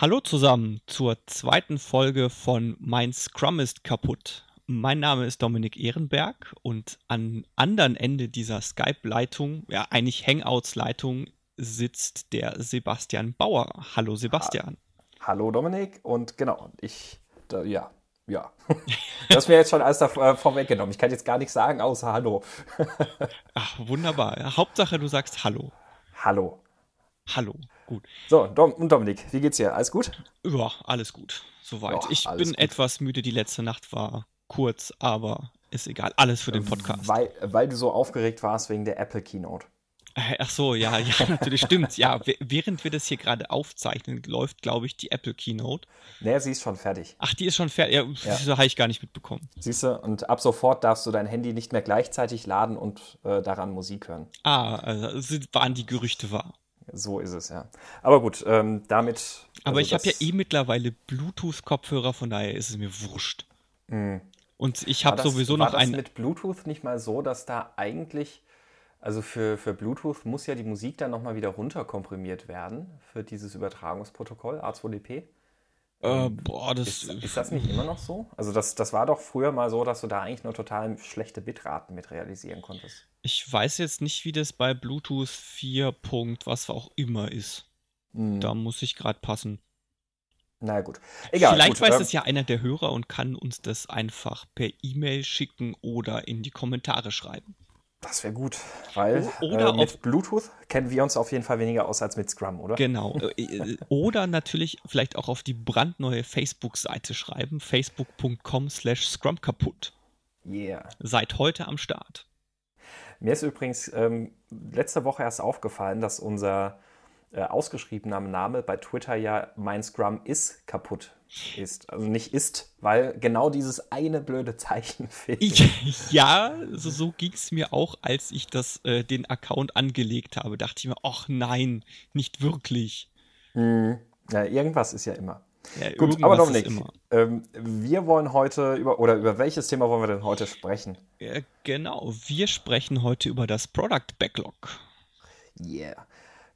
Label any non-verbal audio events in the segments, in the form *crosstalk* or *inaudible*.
Hallo zusammen zur zweiten Folge von Mein Scrum ist kaputt. Mein Name ist Dominik Ehrenberg und am anderen Ende dieser Skype-Leitung, ja eigentlich Hangouts-Leitung, sitzt der Sebastian Bauer. Hallo Sebastian. Ha Hallo Dominik und genau, ich, da, ja, ja. *laughs* Das wäre jetzt schon alles da, äh, vorweggenommen. Ich kann jetzt gar nichts sagen außer Hallo. *laughs* Ach, wunderbar. Hauptsache, du sagst Hallo. Hallo. Hallo. Gut. So, Dom und Dominik, wie geht's dir? Alles gut? Ja, alles gut. Soweit. Ja, ich bin gut. etwas müde. Die letzte Nacht war kurz, aber ist egal. Alles für den Podcast. Weil, weil du so aufgeregt warst wegen der Apple Keynote. Äh, ach so, ja, ja, *laughs* natürlich stimmt. Ja, während wir das hier gerade aufzeichnen, läuft, glaube ich, die Apple Keynote. Naja, sie ist schon fertig. Ach, die ist schon fertig. Ja, ja. Das habe ich gar nicht mitbekommen. Siehst du, und ab sofort darfst du dein Handy nicht mehr gleichzeitig laden und äh, daran Musik hören. Ah, also waren die Gerüchte wahr. So ist es, ja. Aber gut, ähm, damit. Aber also ich habe ja eh mittlerweile Bluetooth-Kopfhörer, von daher ist es mir wurscht. Mhm. Und ich habe sowieso noch einen. War das mit Bluetooth nicht mal so, dass da eigentlich also für, für Bluetooth muss ja die Musik dann nochmal wieder runterkomprimiert werden für dieses Übertragungsprotokoll A2DP. Äh, boah, das ist, ist, das nicht immer noch so? Also das, das war doch früher mal so, dass du da eigentlich nur total schlechte Bitraten mit realisieren konntest. Ich weiß jetzt nicht, wie das bei Bluetooth 4. was auch immer ist. Hm. Da muss ich gerade passen. Na gut. Egal. Vielleicht gut, weiß ähm, das ja einer der Hörer und kann uns das einfach per E-Mail schicken oder in die Kommentare schreiben. Das wäre gut, weil oder äh, mit Bluetooth kennen wir uns auf jeden Fall weniger aus als mit Scrum, oder? Genau. *laughs* Äh, äh, oder natürlich vielleicht auch auf die brandneue Facebook-Seite schreiben, facebook.com slash Scrum kaputt. Yeah. Seit heute am Start. Mir ist übrigens ähm, letzte Woche erst aufgefallen, dass unser äh, ausgeschriebener Name bei Twitter ja mein Scrum ist kaputt ist. Also nicht ist, weil genau dieses eine blöde Zeichen *laughs* fehlt. ja, so, so ging es mir auch, als ich das, äh, den Account angelegt habe. Dachte ich mir, ach nein, nicht wirklich. Mhm. Ja, irgendwas ist ja immer. Ja, Gut, aber Dominik, ähm, wir wollen heute über, oder über welches Thema wollen wir denn heute sprechen? Ja, genau, wir sprechen heute über das Product Backlog. Yeah.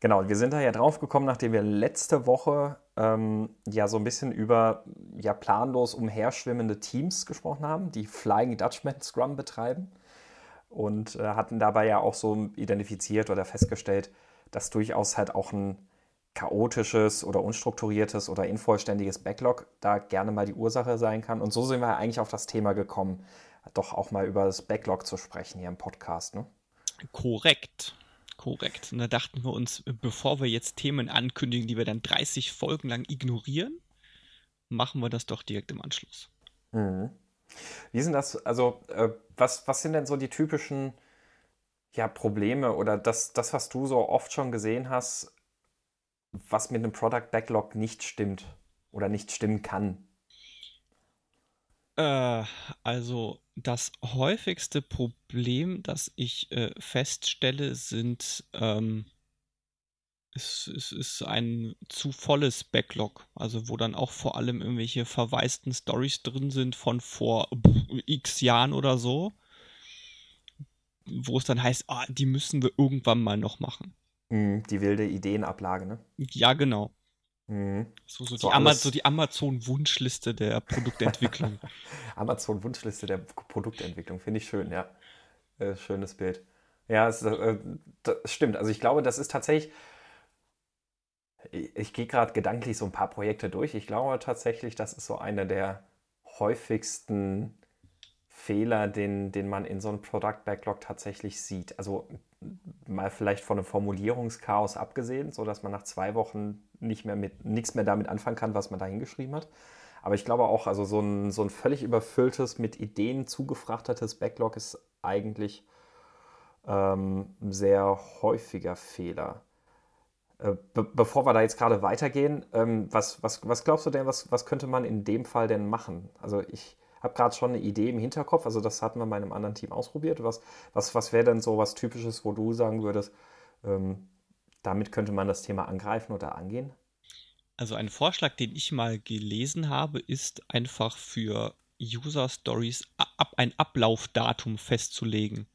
Genau, wir sind da ja drauf gekommen, nachdem wir letzte Woche ähm, ja so ein bisschen über ja planlos umherschwimmende Teams gesprochen haben, die Flying Dutchman Scrum betreiben und äh, hatten dabei ja auch so identifiziert oder festgestellt, dass durchaus halt auch ein chaotisches oder unstrukturiertes oder invollständiges Backlog da gerne mal die Ursache sein kann. Und so sind wir eigentlich auf das Thema gekommen, doch auch mal über das Backlog zu sprechen hier im Podcast. Ne? Korrekt. Korrekt. Und da dachten wir uns, bevor wir jetzt Themen ankündigen, die wir dann 30 Folgen lang ignorieren, machen wir das doch direkt im Anschluss. Mhm. Wie sind das, also äh, was, was sind denn so die typischen ja, Probleme oder das, das, was du so oft schon gesehen hast, was mit einem Product Backlog nicht stimmt oder nicht stimmen kann? Äh, also das häufigste Problem, das ich äh, feststelle, sind ähm, es, es, ist ein zu volles Backlog, also wo dann auch vor allem irgendwelche verwaisten Stories drin sind von vor x Jahren oder so, wo es dann heißt, ah, die müssen wir irgendwann mal noch machen. Mhm, die wilde Ideenablage, ne? Ja, genau. Mhm. So, so, so, die so, die Amazon-Wunschliste der Produktentwicklung. *laughs* Amazon-Wunschliste der Produktentwicklung, finde ich schön, ja. Äh, schönes Bild. Ja, es, äh, das stimmt. Also ich glaube, das ist tatsächlich. Ich, ich gehe gerade gedanklich so ein paar Projekte durch. Ich glaube tatsächlich, das ist so einer der häufigsten Fehler, den, den man in so einem Product Backlog tatsächlich sieht. Also mal vielleicht von einem Formulierungschaos abgesehen, so dass man nach zwei Wochen nicht mehr mit nichts mehr damit anfangen kann, was man da hingeschrieben hat. Aber ich glaube auch, also so ein, so ein völlig überfülltes, mit Ideen zugefrachtetes Backlog ist eigentlich ähm, ein sehr häufiger Fehler. Äh, be bevor wir da jetzt gerade weitergehen, ähm, was, was, was glaubst du denn, was, was könnte man in dem Fall denn machen? Also ich habe gerade schon eine Idee im Hinterkopf, also das hatten wir bei einem anderen Team ausprobiert. Was, was, was wäre denn so was Typisches, wo du sagen würdest, ähm, damit könnte man das Thema angreifen oder angehen? Also ein Vorschlag, den ich mal gelesen habe, ist einfach für User Stories ab, ein Ablaufdatum festzulegen.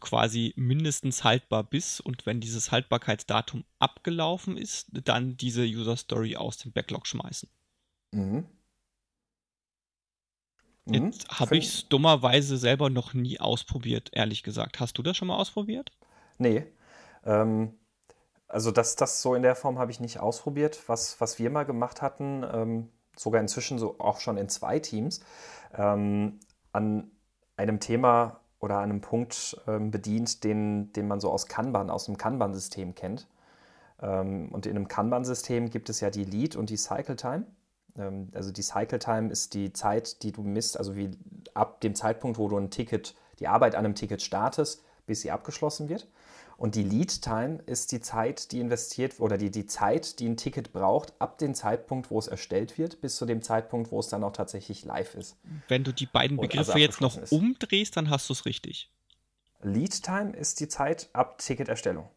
quasi mindestens haltbar bis und wenn dieses Haltbarkeitsdatum abgelaufen ist, dann diese User Story aus dem Backlog schmeißen. Mhm. Jetzt mhm. habe ich es dummerweise selber noch nie ausprobiert, ehrlich gesagt. Hast du das schon mal ausprobiert? Nee. Ähm, also das, das so in der Form habe ich nicht ausprobiert. Was, was wir mal gemacht hatten, ähm, sogar inzwischen so auch schon in zwei Teams, ähm, an einem Thema oder einem Punkt ähm, bedient, den, den man so aus Kanban, aus dem Kanban-System kennt. Ähm, und in einem Kanban-System gibt es ja die Lead und die Cycle Time. Ähm, also die Cycle Time ist die Zeit, die du misst, also wie ab dem Zeitpunkt, wo du ein Ticket, die Arbeit an einem Ticket startest, bis sie abgeschlossen wird. Und die Lead Time ist die Zeit, die investiert oder die, die Zeit, die ein Ticket braucht, ab dem Zeitpunkt, wo es erstellt wird, bis zu dem Zeitpunkt, wo es dann auch tatsächlich live ist. Wenn du die beiden Begriffe also jetzt noch ist. umdrehst, dann hast du es richtig. Lead Time ist die Zeit ab Ticketerstellung.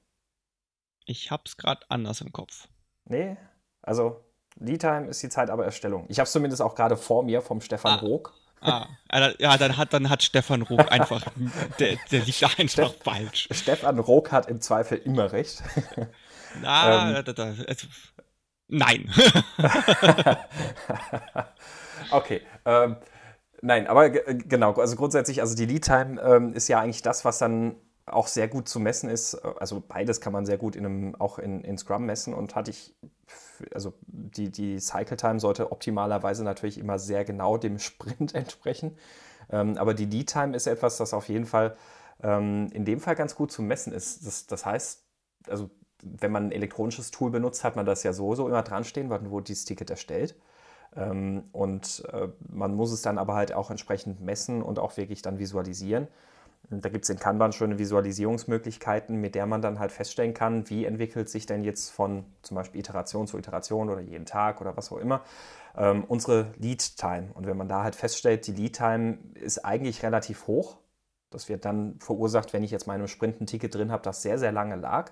Ich hab's gerade anders im Kopf. Nee, also Lead Time ist die Zeit aber Erstellung. Ich habe es zumindest auch gerade vor mir vom Stefan ah. Rook. Ah, ja, dann hat, dann hat Stefan Rook einfach, *laughs* der, der liegt einfach Steff, falsch. Stefan Rook hat im Zweifel immer recht. *laughs* Na, ähm, da, da, also, nein. *laughs* okay, ähm, nein, aber genau, also grundsätzlich, also die Lead Time ähm, ist ja eigentlich das, was dann auch sehr gut zu messen ist. Also beides kann man sehr gut in einem, auch in, in Scrum messen und hatte ich, also die, die Cycle Time sollte optimalerweise natürlich immer sehr genau dem Sprint *laughs* entsprechen. Ähm, aber die Lead Time ist etwas, das auf jeden Fall ähm, in dem Fall ganz gut zu messen ist. Das, das heißt, also wenn man ein elektronisches Tool benutzt, hat man das ja so, so immer dran stehen, wann dieses Ticket erstellt. Ähm, und äh, man muss es dann aber halt auch entsprechend messen und auch wirklich dann visualisieren. Da gibt es in Kanban schöne Visualisierungsmöglichkeiten, mit der man dann halt feststellen kann, wie entwickelt sich denn jetzt von zum Beispiel Iteration zu Iteration oder jeden Tag oder was auch immer ähm, unsere Lead Time. Und wenn man da halt feststellt, die Lead Time ist eigentlich relativ hoch, das wird dann verursacht, wenn ich jetzt meinem Sprint ein Ticket drin habe, das sehr, sehr lange lag,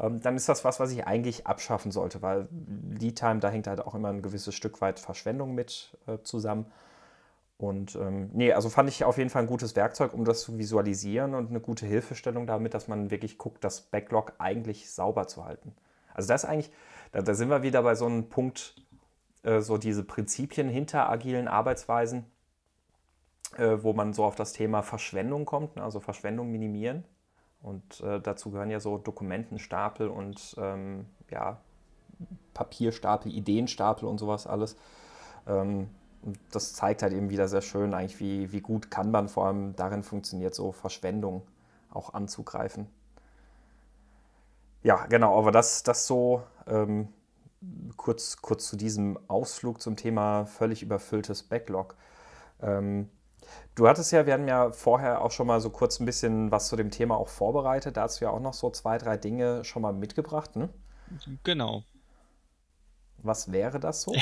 ähm, dann ist das was, was ich eigentlich abschaffen sollte, weil Lead Time, da hängt halt auch immer ein gewisses Stück weit Verschwendung mit äh, zusammen. Und ähm, nee, also fand ich auf jeden Fall ein gutes Werkzeug, um das zu visualisieren und eine gute Hilfestellung damit, dass man wirklich guckt, das Backlog eigentlich sauber zu halten. Also das ist eigentlich, da, da sind wir wieder bei so einem Punkt, äh, so diese Prinzipien hinter agilen Arbeitsweisen, äh, wo man so auf das Thema Verschwendung kommt, ne? also Verschwendung minimieren. Und äh, dazu gehören ja so Dokumentenstapel und ähm, ja, Papierstapel, Ideenstapel und sowas alles. Ähm, und das zeigt halt eben wieder sehr schön eigentlich, wie, wie gut Kanban vor allem darin funktioniert, so Verschwendung auch anzugreifen. Ja, genau, aber das, das so ähm, kurz, kurz zu diesem Ausflug zum Thema völlig überfülltes Backlog. Ähm, du hattest ja, wir hatten ja vorher auch schon mal so kurz ein bisschen was zu dem Thema auch vorbereitet. Da hast du ja auch noch so zwei, drei Dinge schon mal mitgebracht, ne? Genau. Was wäre das so? *laughs*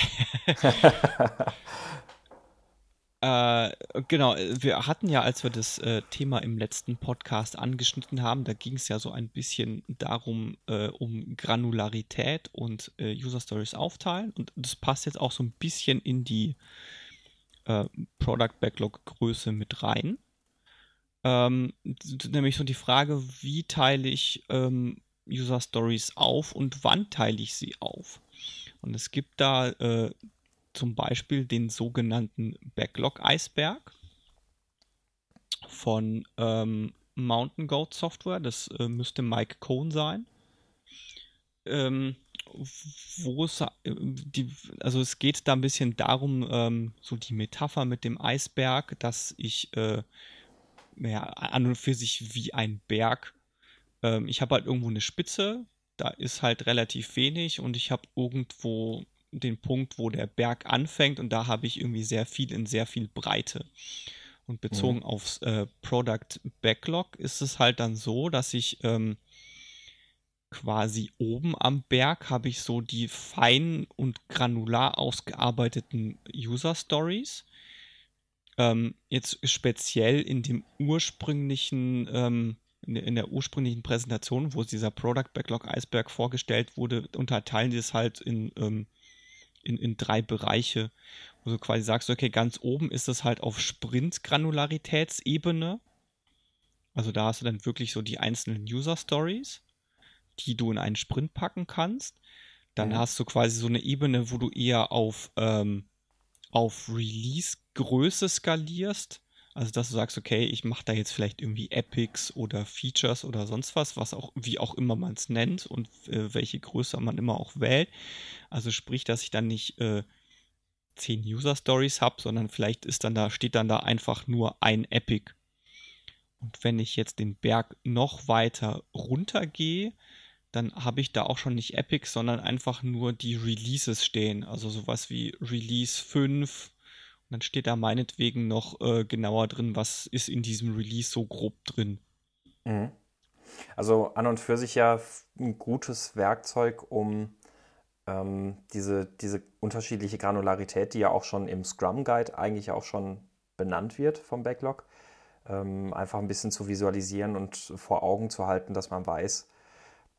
äh, genau, wir hatten ja, als wir das äh, Thema im letzten Podcast angeschnitten haben, da ging es ja so ein bisschen darum, äh, um Granularität und äh, User Stories aufteilen. Und das passt jetzt auch so ein bisschen in die äh, Product Backlog Größe mit rein. Ähm, nämlich so die Frage, wie teile ich ähm, User Stories auf und wann teile ich sie auf? Und es gibt da äh, zum Beispiel den sogenannten Backlog-Eisberg von ähm, Mountain Goat Software. Das äh, müsste Mike Cohn sein. Ähm, wo es, äh, die, also es geht da ein bisschen darum, ähm, so die Metapher mit dem Eisberg, dass ich äh, ja, an und für sich wie ein Berg, ähm, ich habe halt irgendwo eine Spitze, da ist halt relativ wenig und ich habe irgendwo den Punkt, wo der Berg anfängt und da habe ich irgendwie sehr viel in sehr viel Breite. Und bezogen mhm. aufs äh, Product Backlog ist es halt dann so, dass ich ähm, quasi oben am Berg habe ich so die fein und granular ausgearbeiteten User Stories. Ähm, jetzt speziell in dem ursprünglichen ähm, in der ursprünglichen Präsentation, wo dieser Product Backlog Eisberg vorgestellt wurde, unterteilen die es halt in, ähm, in, in drei Bereiche, wo du quasi sagst, okay, ganz oben ist es halt auf Sprint-Granularitätsebene Also da hast du dann wirklich so die einzelnen User Stories, die du in einen Sprint packen kannst. Dann mhm. hast du quasi so eine Ebene, wo du eher auf, ähm, auf Release-Größe skalierst. Also dass du sagst, okay, ich mache da jetzt vielleicht irgendwie Epics oder Features oder sonst was, was auch, wie auch immer man es nennt und äh, welche Größe man immer auch wählt. Also sprich, dass ich dann nicht äh, zehn User Stories habe, sondern vielleicht ist dann da, steht dann da einfach nur ein Epic. Und wenn ich jetzt den Berg noch weiter runtergehe, dann habe ich da auch schon nicht Epics, sondern einfach nur die Releases stehen. Also sowas wie Release 5. Und dann steht da meinetwegen noch äh, genauer drin, was ist in diesem Release so grob drin. Mhm. Also an und für sich ja ein gutes Werkzeug, um ähm, diese, diese unterschiedliche Granularität, die ja auch schon im Scrum Guide eigentlich auch schon benannt wird vom Backlog, ähm, einfach ein bisschen zu visualisieren und vor Augen zu halten, dass man weiß,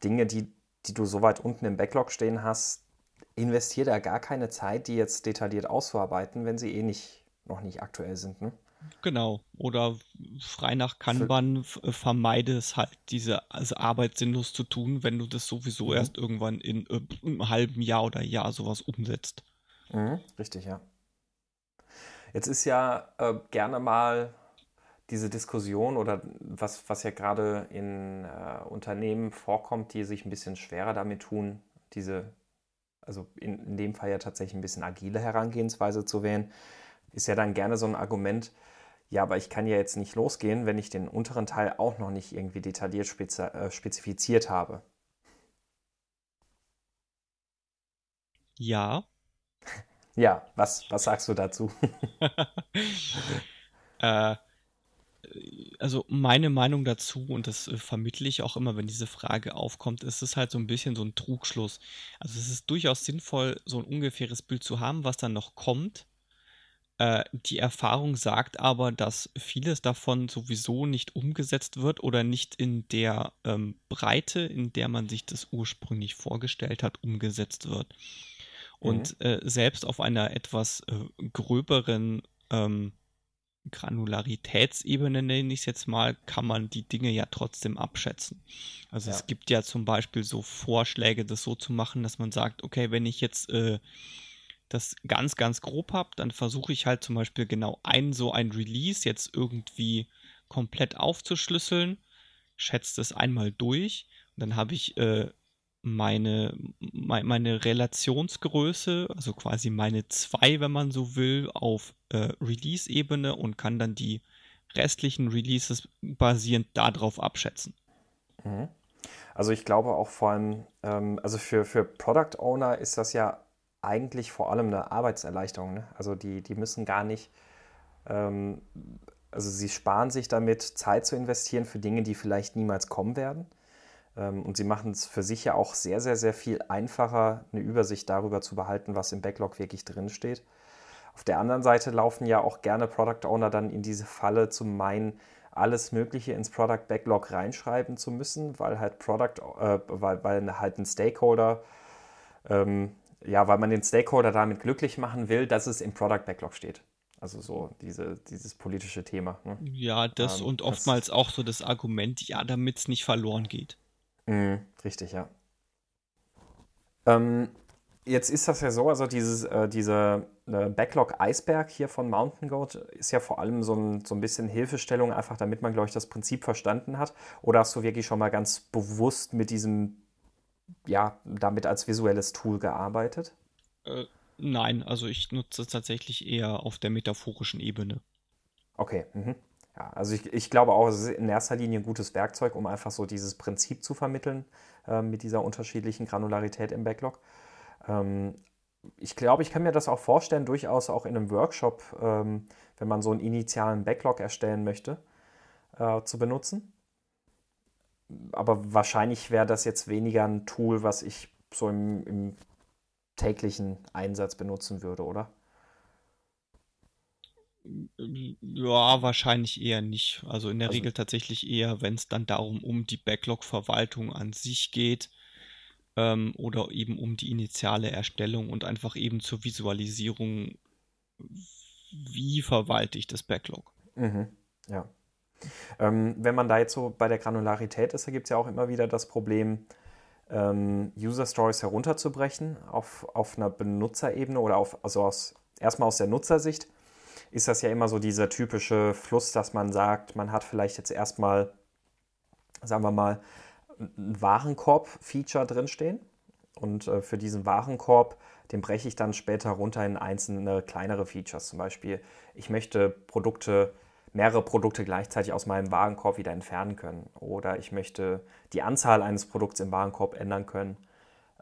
Dinge, die, die du so weit unten im Backlog stehen hast, investiere da gar keine Zeit, die jetzt detailliert auszuarbeiten, wenn sie eh nicht, noch nicht aktuell sind. Ne? Genau. Oder frei nach Kanban Für vermeide es halt, diese also Arbeit sinnlos zu tun, wenn du das sowieso mhm. erst irgendwann in äh, einem halben Jahr oder Jahr sowas umsetzt. Mhm, richtig, ja. Jetzt ist ja äh, gerne mal diese Diskussion oder was, was ja gerade in äh, Unternehmen vorkommt, die sich ein bisschen schwerer damit tun, diese, also in, in dem Fall ja tatsächlich ein bisschen agile Herangehensweise zu wählen, ist ja dann gerne so ein Argument, ja, aber ich kann ja jetzt nicht losgehen, wenn ich den unteren Teil auch noch nicht irgendwie detailliert äh, spezifiziert habe. Ja. *laughs* Ja, was, was sagst du dazu? *laughs* äh, also meine Meinung dazu, und das äh, vermittle ich auch immer, wenn diese Frage aufkommt, ist es halt so ein bisschen so ein Trugschluss. Also es ist durchaus sinnvoll, so ein ungefähres Bild zu haben, was dann noch kommt. Äh, die Erfahrung sagt aber, dass vieles davon sowieso nicht umgesetzt wird oder nicht in der ähm, Breite, in der man sich das ursprünglich vorgestellt hat, umgesetzt wird. Und mhm. äh, selbst auf einer etwas äh, gröberen ähm, Granularitätsebene, nenne ich es jetzt mal, kann man die Dinge ja trotzdem abschätzen. Also ja. es gibt ja zum Beispiel so Vorschläge, das so zu machen, dass man sagt, okay, wenn ich jetzt äh, das ganz, ganz grob habe, dann versuche ich halt zum Beispiel genau ein so ein Release jetzt irgendwie komplett aufzuschlüsseln, schätze das einmal durch und dann habe ich äh, meine, meine Relationsgröße, also quasi meine zwei, wenn man so will, auf äh, Release-Ebene und kann dann die restlichen Releases basierend darauf abschätzen. Mhm. Also ich glaube auch vor allem, ähm, also für, für Product Owner ist das ja eigentlich vor allem eine Arbeitserleichterung. Ne? Also die, die müssen gar nicht, ähm, also sie sparen sich damit, Zeit zu investieren für Dinge, die vielleicht niemals kommen werden. Ähm, und sie machen es für sich ja auch sehr, sehr, sehr viel einfacher, eine Übersicht darüber zu behalten, was im Backlog wirklich drinsteht. Auf der anderen Seite laufen ja auch gerne Product Owner dann in diese Falle zu meinen, alles Mögliche ins Product Backlog reinschreiben zu müssen, weil halt Product, äh, weil, weil halt ein Stakeholder, ähm, ja, weil man den Stakeholder damit glücklich machen will, dass es im Product Backlog steht. Also so diese, dieses politische Thema. Ne? Ja, das ähm, und oftmals das, auch so das Argument, ja, damit es nicht verloren geht. Mh, richtig, ja. Ähm, jetzt ist das ja so, also dieses, äh, dieser äh, Backlog-Eisberg hier von Mountain Goat ist ja vor allem so ein, so ein bisschen Hilfestellung, einfach damit man, glaube ich, das Prinzip verstanden hat. Oder hast du wirklich schon mal ganz bewusst mit diesem, ja, damit als visuelles Tool gearbeitet? Äh, nein, also ich nutze es tatsächlich eher auf der metaphorischen Ebene. Okay, mhm. Ja, also ich, ich glaube auch, es ist in erster Linie ein gutes Werkzeug, um einfach so dieses Prinzip zu vermitteln äh, mit dieser unterschiedlichen Granularität im Backlog. Ähm, ich glaube, ich kann mir das auch vorstellen, durchaus auch in einem Workshop, ähm, wenn man so einen initialen Backlog erstellen möchte, äh, zu benutzen. Aber wahrscheinlich wäre das jetzt weniger ein Tool, was ich so im, im täglichen Einsatz benutzen würde, oder? Ja, wahrscheinlich eher nicht. Also in der also, Regel tatsächlich eher, wenn es dann darum um die Backlog-Verwaltung an sich geht ähm, oder eben um die initiale Erstellung und einfach eben zur Visualisierung, wie verwalte ich das Backlog. Mhm, ja. Ähm, wenn man da jetzt so bei der Granularität ist, da gibt es ja auch immer wieder das Problem, ähm, User Stories herunterzubrechen auf, auf einer Benutzerebene oder auf, also aus, erstmal aus der Nutzersicht ist das ja immer so dieser typische Fluss, dass man sagt, man hat vielleicht jetzt erstmal, sagen wir mal, ein Warenkorb-Feature drinstehen. Und äh, für diesen Warenkorb, den breche ich dann später runter in einzelne kleinere Features. Zum Beispiel, ich möchte Produkte, mehrere Produkte gleichzeitig aus meinem Warenkorb wieder entfernen können. Oder ich möchte die Anzahl eines Produkts im Warenkorb ändern können.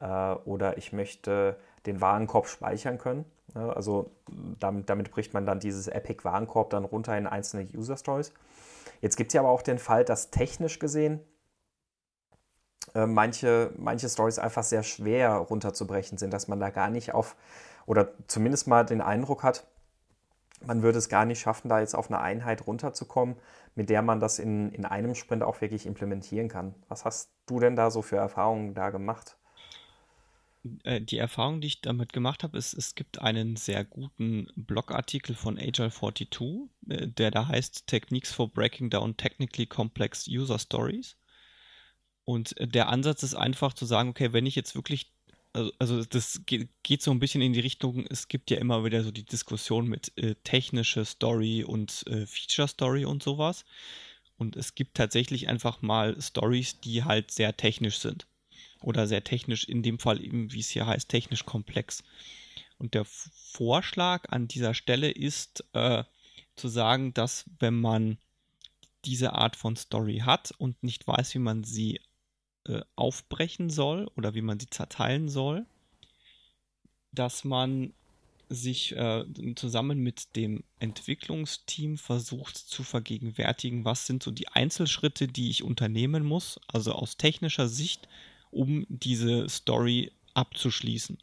Äh, oder ich möchte den Warenkorb speichern können. Also damit, damit bricht man dann dieses Epic Warenkorb dann runter in einzelne User Stories. Jetzt gibt es ja aber auch den Fall, dass technisch gesehen äh, manche, manche Stories einfach sehr schwer runterzubrechen sind, dass man da gar nicht auf, oder zumindest mal den Eindruck hat, man würde es gar nicht schaffen, da jetzt auf eine Einheit runterzukommen, mit der man das in, in einem Sprint auch wirklich implementieren kann. Was hast du denn da so für Erfahrungen da gemacht? Äh, die Erfahrung, die ich damit gemacht habe, ist, es gibt einen sehr guten Blogartikel von Agile42, äh, der da heißt Techniques for Breaking Down Technically Complex User Stories. Und der Ansatz ist einfach zu sagen, okay, wenn ich jetzt wirklich, also, also das geht, geht, so ein bisschen in die Richtung, es gibt ja immer wieder so die Diskussion mit äh, technische Story und äh, Feature Story und sowas. Und es gibt tatsächlich einfach mal Stories, die halt sehr technisch sind oder sehr technisch, in dem Fall eben, wie es hier heißt, technisch komplex. Und der Vorschlag an dieser Stelle ist äh, zu sagen, dass wenn man diese Art von Story hat und nicht weiß, wie man sie äh, aufbrechen soll oder wie man sie zerteilen soll, dass man sich äh, zusammen mit dem Entwicklungsteam versucht zu vergegenwärtigen, was sind so die Einzelschritte, die ich unternehmen muss, also aus technischer Sicht, um diese Story abzuschließen.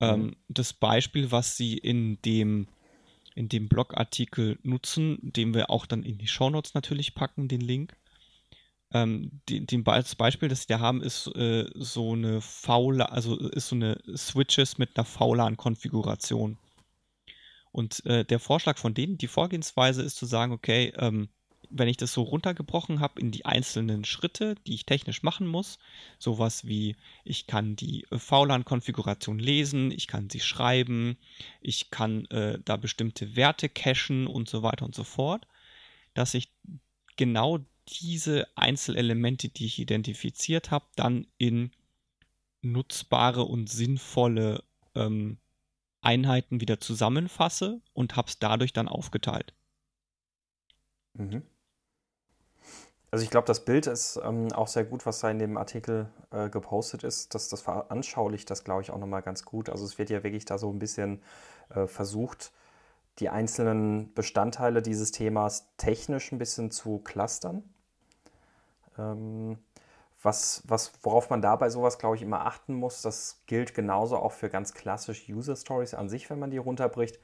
Mhm. Ähm, das Beispiel, was sie in dem, in dem Blogartikel nutzen, den wir auch dann in die Shownotes natürlich packen, den Link. Ähm, die, die, das Beispiel, das sie da haben, ist äh, so eine faule, also ist so eine Switches mit einer VLAN-Konfiguration. Und äh, der Vorschlag von denen, die Vorgehensweise ist zu sagen, okay, ähm, wenn ich das so runtergebrochen habe in die einzelnen Schritte, die ich technisch machen muss, sowas wie ich kann die äh, VLAN-Konfiguration lesen, ich kann sie schreiben, ich kann äh, da bestimmte Werte cachen und so weiter und so fort, dass ich genau diese Einzelelemente, die ich identifiziert habe, dann in nutzbare und sinnvolle ähm, Einheiten wieder zusammenfasse und habe es dadurch dann aufgeteilt. Mhm. Also ich glaube, das Bild ist ähm, auch sehr gut, was da in dem Artikel äh, gepostet ist. Das, das veranschaulicht das, glaube ich, auch nochmal ganz gut. Also es wird ja wirklich da so ein bisschen äh, versucht, die einzelnen Bestandteile dieses Themas technisch ein bisschen zu clustern. Ähm, was, was, worauf man dabei sowas, glaube ich, immer achten muss, das gilt genauso auch für ganz klassische User Stories an sich, wenn man die runterbricht,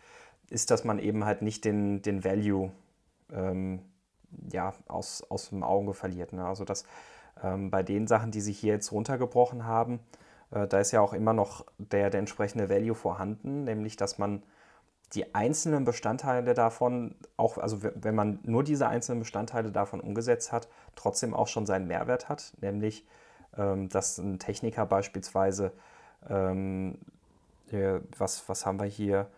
ist, dass man eben halt nicht den, den Value ähm, ja, aus, aus dem Auge verliert. Ne? Also dass ähm, bei den Sachen, die sich hier jetzt runtergebrochen haben, äh, da ist ja auch immer noch der, der entsprechende Value vorhanden, nämlich dass man die einzelnen Bestandteile davon, auch, also wenn man nur diese einzelnen Bestandteile davon umgesetzt hat, trotzdem auch schon seinen Mehrwert hat, nämlich ähm, dass ein Techniker beispielsweise, ähm, äh, was, was haben wir hier,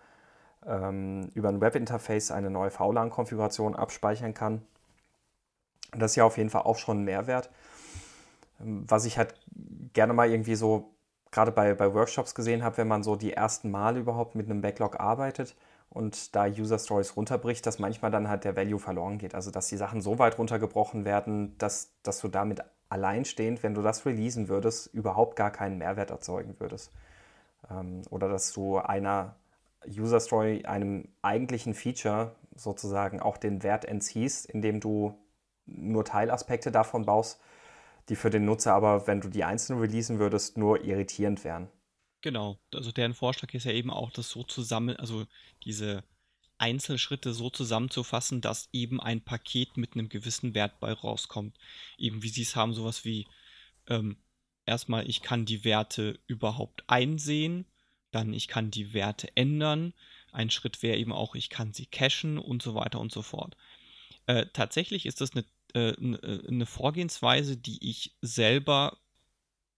ähm, über ein Webinterface eine neue VLAN-Konfiguration abspeichern kann das ist ja auf jeden Fall auch schon ein Mehrwert. Ähm, was ich halt gerne mal irgendwie so gerade bei, bei Workshops gesehen habe, wenn man so die ersten Male überhaupt mit einem Backlog arbeitet und da User Stories runterbricht, dass manchmal dann halt der Value verloren geht. Also dass die Sachen so weit runtergebrochen werden, dass, dass du damit alleinstehend, wenn du das releasen würdest, überhaupt gar keinen Mehrwert erzeugen würdest. Ähm, oder dass du einer User Story, einem eigentlichen Feature sozusagen auch den Wert entziehst, indem du nur Teilaspekte davon baust, die für den Nutzer aber, wenn du die einzeln releasen würdest, nur irritierend wären. Genau, also deren Vorschlag ist ja eben auch, das so zusammen, also diese Einzelschritte so zusammenzufassen, dass eben ein Paket mit einem gewissen Wert bei rauskommt. Eben wie sie es haben, sowas wie ähm, erstmal, ich kann die Werte überhaupt einsehen, dann ich kann die Werte ändern, ein Schritt wäre eben auch, ich kann sie cachen und so weiter und so fort. Äh, tatsächlich ist das eine, äh, eine Vorgehensweise, die ich selber,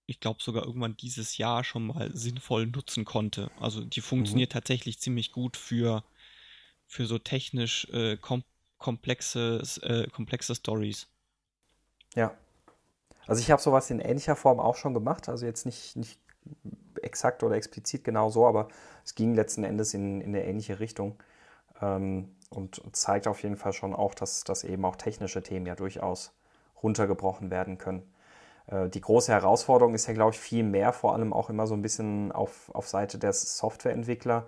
ich glaube sogar irgendwann dieses Jahr schon mal sinnvoll nutzen konnte. Also die funktioniert mhm. tatsächlich ziemlich gut für, für so technisch äh, kom komplexe, äh, komplexe Stories. Ja. Also ich habe sowas in ähnlicher Form auch schon gemacht. Also jetzt nicht, nicht exakt oder explizit genau so, aber es ging letzten Endes in, in eine ähnliche Richtung. Ähm, und zeigt auf jeden Fall schon auch, dass, dass eben auch technische Themen ja durchaus runtergebrochen werden können. Äh, die große Herausforderung ist ja, glaube ich, viel mehr, vor allem auch immer so ein bisschen auf, auf Seite der Softwareentwickler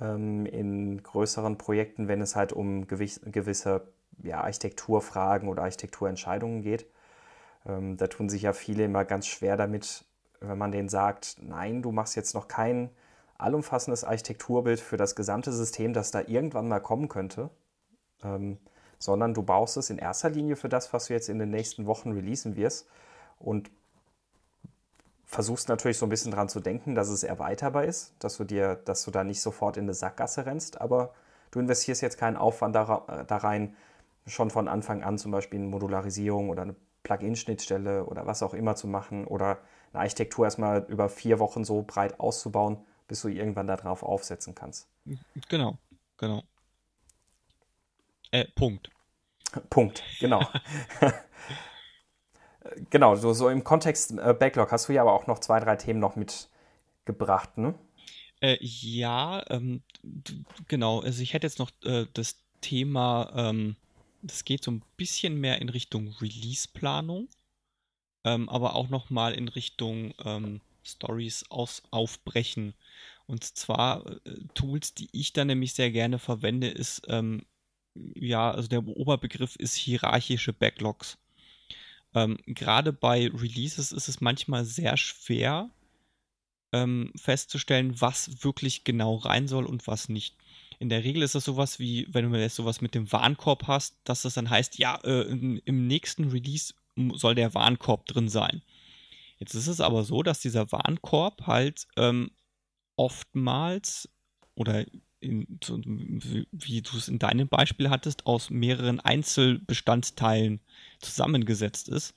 ähm, in größeren Projekten, wenn es halt um gewiss, gewisse ja, Architekturfragen oder Architekturentscheidungen geht. Ähm, da tun sich ja viele immer ganz schwer damit, wenn man denen sagt, nein, du machst jetzt noch kein allumfassendes Architekturbild für das gesamte System, das da irgendwann mal kommen könnte, ähm, sondern du baust es in erster Linie für das, was du jetzt in den nächsten Wochen releasen wirst. Und versuchst natürlich so ein bisschen dran zu denken, dass es erweiterbar ist, dass du dir, dass du da nicht sofort in eine Sackgasse rennst, aber du investierst jetzt keinen Aufwand da, da rein, schon von Anfang an zum Beispiel eine Modularisierung oder eine Plugin-Schnittstelle oder was auch immer zu machen oder eine Architektur erstmal über vier Wochen so breit auszubauen, bis du irgendwann darauf aufsetzen kannst. Genau, genau. Äh, Punkt. *laughs* Punkt, genau. *laughs* genau, so, so im Kontext äh, Backlog hast du ja aber auch noch zwei, drei Themen noch mitgebracht, ne? Äh, ja, ähm, genau. Also ich hätte jetzt noch äh, das Thema, ähm, das geht so ein bisschen mehr in Richtung Release-Planung, ähm, aber auch noch mal in Richtung ähm, Stories aus, aufbrechen. Und zwar äh, Tools, die ich da nämlich sehr gerne verwende, ist, ähm, ja, also der Oberbegriff ist hierarchische Backlogs. Ähm, Gerade bei Releases ist es manchmal sehr schwer ähm, festzustellen, was wirklich genau rein soll und was nicht. In der Regel ist das sowas wie, wenn du jetzt sowas mit dem Warenkorb hast, dass das dann heißt, ja, äh, im nächsten Release soll der Warenkorb drin sein. Jetzt ist es aber so, dass dieser Warenkorb halt ähm, oftmals oder in, so, wie du es in deinem Beispiel hattest, aus mehreren Einzelbestandteilen zusammengesetzt ist.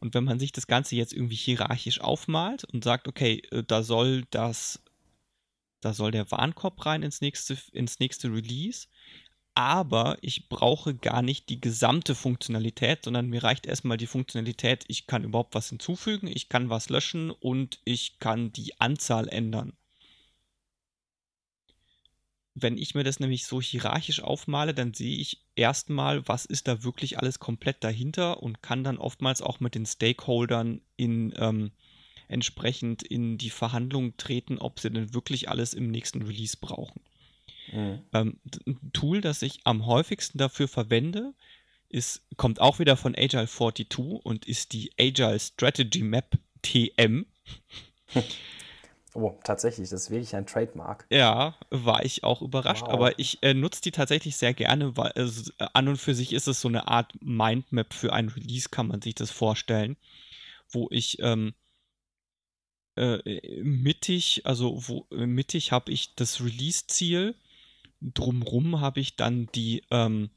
Und wenn man sich das Ganze jetzt irgendwie hierarchisch aufmalt und sagt, okay, äh, da soll das, da soll der Warenkorb rein ins nächste, ins nächste Release, aber ich brauche gar nicht die gesamte Funktionalität, sondern mir reicht erstmal die Funktionalität, ich kann überhaupt was hinzufügen, ich kann was löschen und ich kann die Anzahl ändern. Wenn ich mir das nämlich so hierarchisch aufmale, dann sehe ich erstmal, was ist da wirklich alles komplett dahinter und kann dann oftmals auch mit den Stakeholdern in ähm, entsprechend in die Verhandlungen treten, ob sie denn wirklich alles im nächsten Release brauchen. Mhm. Ähm, ein Tool, das ich am häufigsten dafür verwende, ist, kommt auch wieder von Agile 42 und ist die Agile Strategy Map TM. *laughs* Oh, tatsächlich, das ist wirklich ein Trademark. Ja, war ich auch überrascht, wow. aber ich äh, nutze die tatsächlich sehr gerne, weil äh, an und für sich ist es so eine Art Mindmap für ein Release, kann man sich das vorstellen, wo ich ähm, äh, mittig, also wo mittig habe ich das Release-Ziel drumrum habe ich dann die ähm,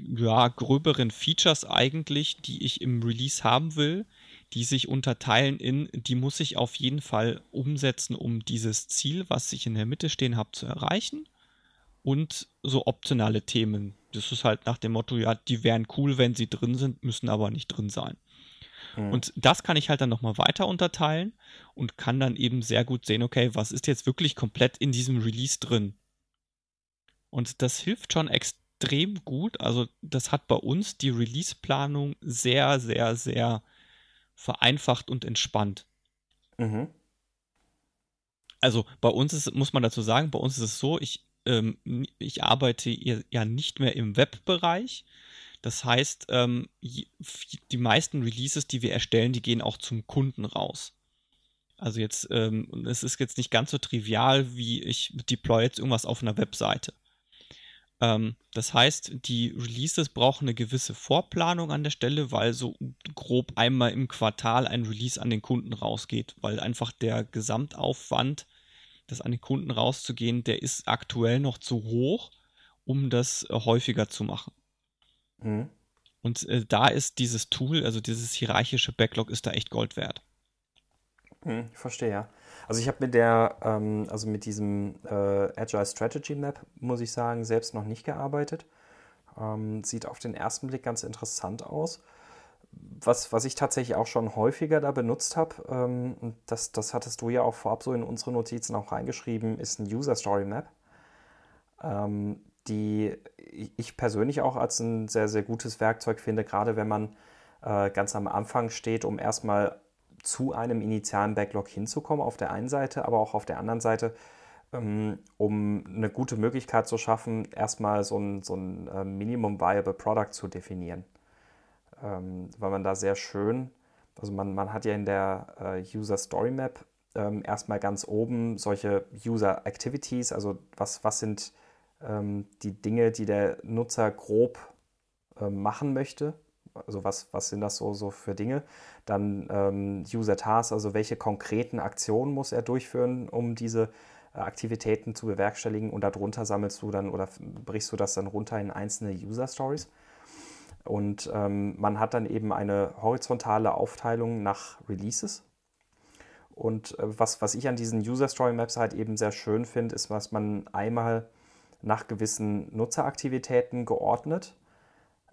ja, gröberen Features eigentlich, die ich im Release haben will, die sich unterteilen in, die muss ich auf jeden Fall umsetzen, um dieses Ziel, was ich in der Mitte stehen habe, zu erreichen. Und so optionale Themen. Das ist halt nach dem Motto, ja, die wären cool, wenn sie drin sind, müssen aber nicht drin sein. Mhm. Und das kann ich halt dann nochmal weiter unterteilen und kann dann eben sehr gut sehen, okay, was ist jetzt wirklich komplett in diesem Release drin? Und das hilft schon extrem gut. Also das hat bei uns die Release-Planung sehr, sehr, sehr vereinfacht und entspannt. Mhm. Also bei uns ist, muss man dazu sagen, bei uns ist es so, ich, ähm, ich arbeite ja nicht mehr im Webbereich. Das heißt, ähm, die meisten Releases, die wir erstellen, die gehen auch zum Kunden raus. Also jetzt, ähm, es ist jetzt nicht ganz so trivial, wie ich deploy jetzt irgendwas auf einer Webseite. Ähm, das heißt, die Releases brauchen eine gewisse Vorplanung an der Stelle, weil so grob einmal im Quartal ein Release an den Kunden rausgeht, weil einfach der Gesamtaufwand, das an den Kunden rauszugehen, der ist aktuell noch zu hoch, um das äh, häufiger zu machen. Mhm. Und äh, da ist dieses Tool, also dieses hierarchische Backlog, ist da echt Gold wert. Hm, ich verstehe, ja. Also ich habe mit der, ähm, also mit diesem äh, Agile Strategy Map, muss ich sagen, selbst noch nicht gearbeitet. Ähm, sieht auf den ersten Blick ganz interessant aus. Was, was ich tatsächlich auch schon häufiger da benutzt habe, ähm, das, das hattest du ja auch vorab so in unsere Notizen auch reingeschrieben, ist ein User Story Map. Ähm, die ich persönlich auch als ein sehr, sehr gutes Werkzeug finde, gerade wenn man äh, ganz am Anfang steht, um erstmal zu einem initialen Backlog hinzukommen, auf der einen Seite, aber auch auf der anderen Seite, ähm, um eine gute Möglichkeit zu schaffen, erstmal so ein, so ein äh, Minimum Viable Product zu definieren. Ähm, weil man da sehr schön, also man, man hat ja in der äh, User Story Map ähm, erstmal ganz oben solche User Activities, also was, was sind die Dinge, die der Nutzer grob machen möchte. Also was, was sind das so, so für Dinge? Dann ähm, User Tasks, also welche konkreten Aktionen muss er durchführen, um diese äh, Aktivitäten zu bewerkstelligen und darunter sammelst du dann oder brichst du das dann runter in einzelne User Stories. Und ähm, man hat dann eben eine horizontale Aufteilung nach Releases. Und äh, was, was ich an diesen User Story Maps halt eben sehr schön finde, ist, dass man einmal nach gewissen Nutzeraktivitäten geordnet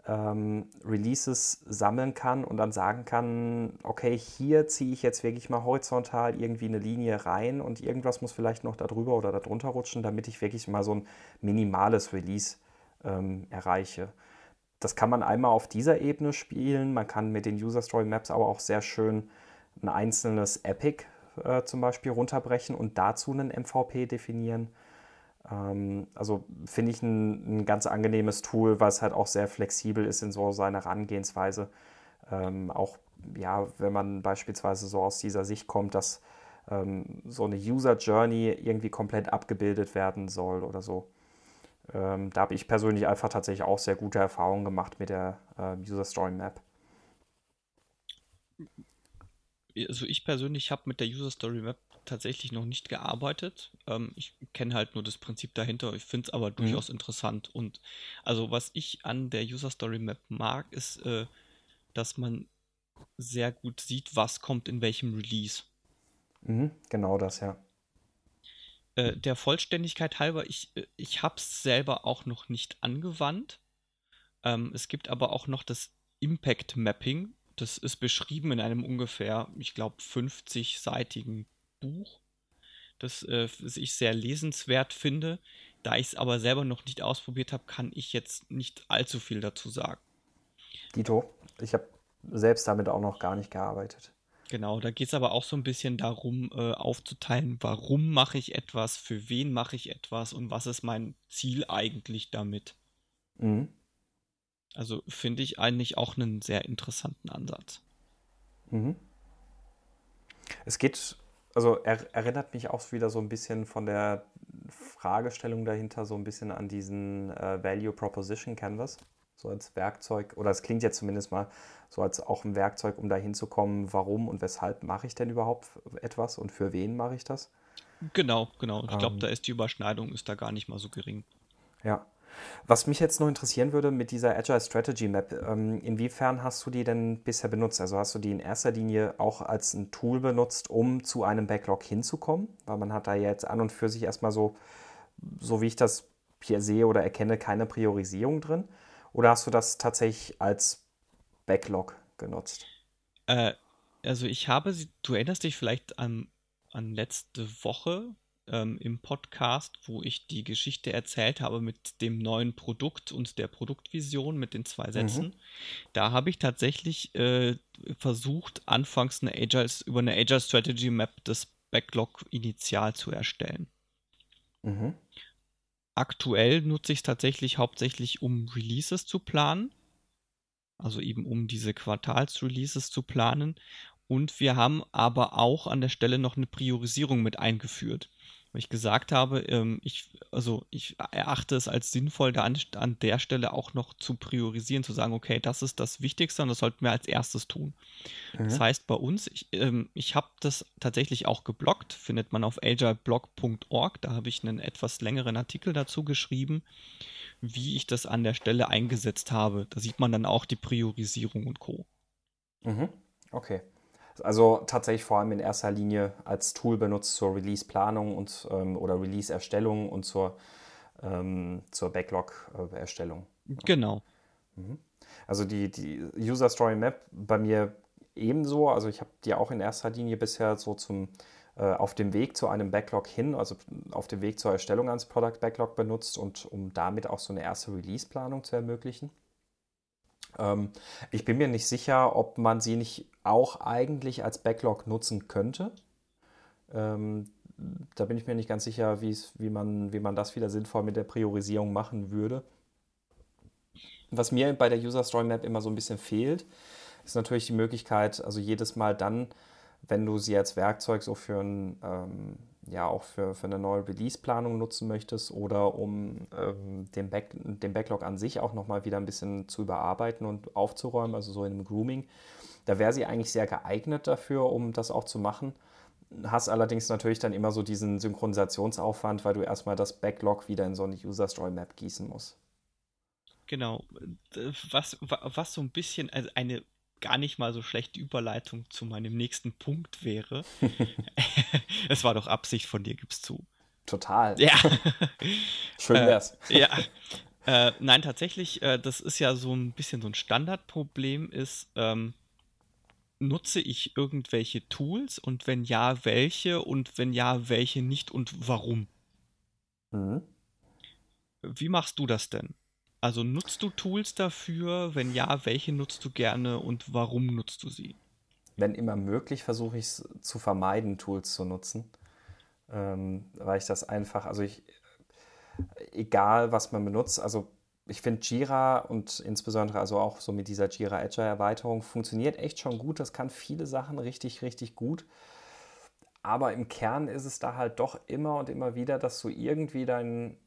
ähm, Releases sammeln kann und dann sagen kann, okay, hier ziehe ich jetzt wirklich mal horizontal irgendwie eine Linie rein und irgendwas muss vielleicht noch darüber oder darunter rutschen, damit ich wirklich mal so ein minimales Release ähm, erreiche. Das kann man einmal auf dieser Ebene spielen. Man kann mit den User Story Maps aber auch sehr schön ein einzelnes Epic äh, zum Beispiel runterbrechen und dazu einen MVP definieren. Ähm, also finde ich ein, ein, ganz angenehmes Tool, was halt auch sehr flexibel ist in so seiner Herangehensweise. Ähm, auch ja, wenn man beispielsweise so aus dieser Sicht kommt, dass ähm, so eine User Journey irgendwie komplett abgebildet werden soll oder so. Ähm, da habe ich persönlich einfach tatsächlich auch sehr gute Erfahrungen gemacht mit der äh, User Story Map. Also ich persönlich habe mit der User Story Map tatsächlich noch nicht gearbeitet. Ähm, ich kenne halt nur das Prinzip dahinter. Ich finde es aber mhm. durchaus interessant. Und also was ich an der User Story Map mag, ist, äh, dass man sehr gut sieht, was kommt in welchem Release. Mhm, genau das, ja. Äh, der Vollständigkeit halber, ich, äh, ich habe es selber auch noch nicht angewandt. Ähm, es gibt aber auch noch das Impact Mapping. Das ist beschrieben in einem ungefähr, ich glaube, 50-seitigen Buch, das äh, ich sehr lesenswert finde. Da ich es aber selber noch nicht ausprobiert habe, kann ich jetzt nicht allzu viel dazu sagen. Dito, ich habe selbst damit auch noch gar nicht gearbeitet. Genau, da geht es aber auch so ein bisschen darum, äh, aufzuteilen, warum mache ich etwas, für wen mache ich etwas und was ist mein Ziel eigentlich damit. Mhm. Also finde ich eigentlich auch einen sehr interessanten Ansatz. Mhm. Es geht also er, erinnert mich auch wieder so ein bisschen von der Fragestellung dahinter so ein bisschen an diesen äh, Value Proposition Canvas, so als Werkzeug, oder es klingt jetzt zumindest mal so als auch ein Werkzeug, um dahin zu kommen, warum und weshalb mache ich denn überhaupt etwas und für wen mache ich das? Genau, genau. Ich glaube, ähm, da ist die Überschneidung ist da gar nicht mal so gering. Ja. Was mich jetzt noch interessieren würde mit dieser Agile Strategy Map, ähm, inwiefern hast du die denn bisher benutzt? Also hast du die in erster Linie auch als ein Tool benutzt, um zu einem Backlog hinzukommen? Weil man hat da jetzt an und für sich erstmal so, so wie ich das hier sehe oder erkenne, keine Priorisierung drin. Oder hast du das tatsächlich als Backlog genutzt? Äh, also ich habe sie, du erinnerst dich vielleicht an, an letzte Woche, ähm, im Podcast, wo ich die Geschichte erzählt habe mit dem neuen Produkt und der Produktvision mit den zwei Sätzen. Mhm. Da habe ich tatsächlich äh, versucht, anfangs eine Agile, über eine Agile Strategy Map das Backlog initial zu erstellen. Mhm. Aktuell nutze ich es tatsächlich hauptsächlich, um Releases zu planen. Also eben um diese Quartalsreleases zu planen. Und wir haben aber auch an der Stelle noch eine Priorisierung mit eingeführt. Weil ich gesagt habe, ähm, ich, also ich erachte es als sinnvoll, da an, an, der Stelle auch noch zu priorisieren, zu sagen, okay, das ist das Wichtigste und das sollten wir als erstes tun. Mhm. Das heißt, bei uns, ich, ähm, ich habe das tatsächlich auch geblockt, findet man auf agileblog.org, da habe ich einen etwas längeren Artikel dazu geschrieben, wie ich das an der Stelle eingesetzt habe. Da sieht man dann auch die Priorisierung und Co. Mhm. Okay. Also tatsächlich vor allem in erster Linie als Tool benutzt zur Release-Planung und ähm, oder Release-Erstellung und zur, ähm, zur Backlog-Erstellung. Genau. Mhm. Also die, die User Story Map bei mir ebenso. Also ich habe die auch in erster Linie bisher so zum äh, auf dem Weg zu einem Backlog hin, also auf dem Weg zur Erstellung eines Product Backlog benutzt und um damit auch so eine erste Release-Planung zu ermöglichen. Ähm, ich bin mir nicht sicher, ob man sie nicht auch eigentlich als Backlog nutzen könnte. Ähm, da bin ich mir nicht ganz sicher, wie, man, wie man das wieder sinnvoll mit der Priorisierung machen würde. Was mir bei der User Story Map immer so ein bisschen fehlt, ist natürlich die Möglichkeit, also jedes Mal dann, wenn du sie als Werkzeug so für ein ähm, ja auch für, für eine neue Release-Planung nutzen möchtest oder um ähm, den, Back, den Backlog an sich auch nochmal wieder ein bisschen zu überarbeiten und aufzuräumen, also so in einem Grooming. Da wäre sie eigentlich sehr geeignet dafür, um das auch zu machen. Hast allerdings natürlich dann immer so diesen Synchronisationsaufwand, weil du erstmal das Backlog wieder in so eine User Story Map gießen musst. Genau. Was, was so ein bisschen also eine gar nicht mal so schlechte Überleitung zu meinem nächsten Punkt wäre. *laughs* es war doch Absicht von dir, gibst zu. Total. Ja. *laughs* Schön wär's. Äh, *laughs* ja. Äh, nein, tatsächlich, äh, das ist ja so ein bisschen so ein Standardproblem, ist, ähm, nutze ich irgendwelche Tools und wenn ja, welche und wenn ja, welche nicht und warum? Mhm. Wie machst du das denn? Also nutzt du Tools dafür? Wenn ja, welche nutzt du gerne und warum nutzt du sie? Wenn immer möglich, versuche ich es zu vermeiden, Tools zu nutzen. Ähm, weil ich das einfach, also ich, egal was man benutzt, also ich finde Jira und insbesondere also auch so mit dieser Jira Agile Erweiterung funktioniert echt schon gut. Das kann viele Sachen richtig, richtig gut. Aber im Kern ist es da halt doch immer und immer wieder, dass du irgendwie deinen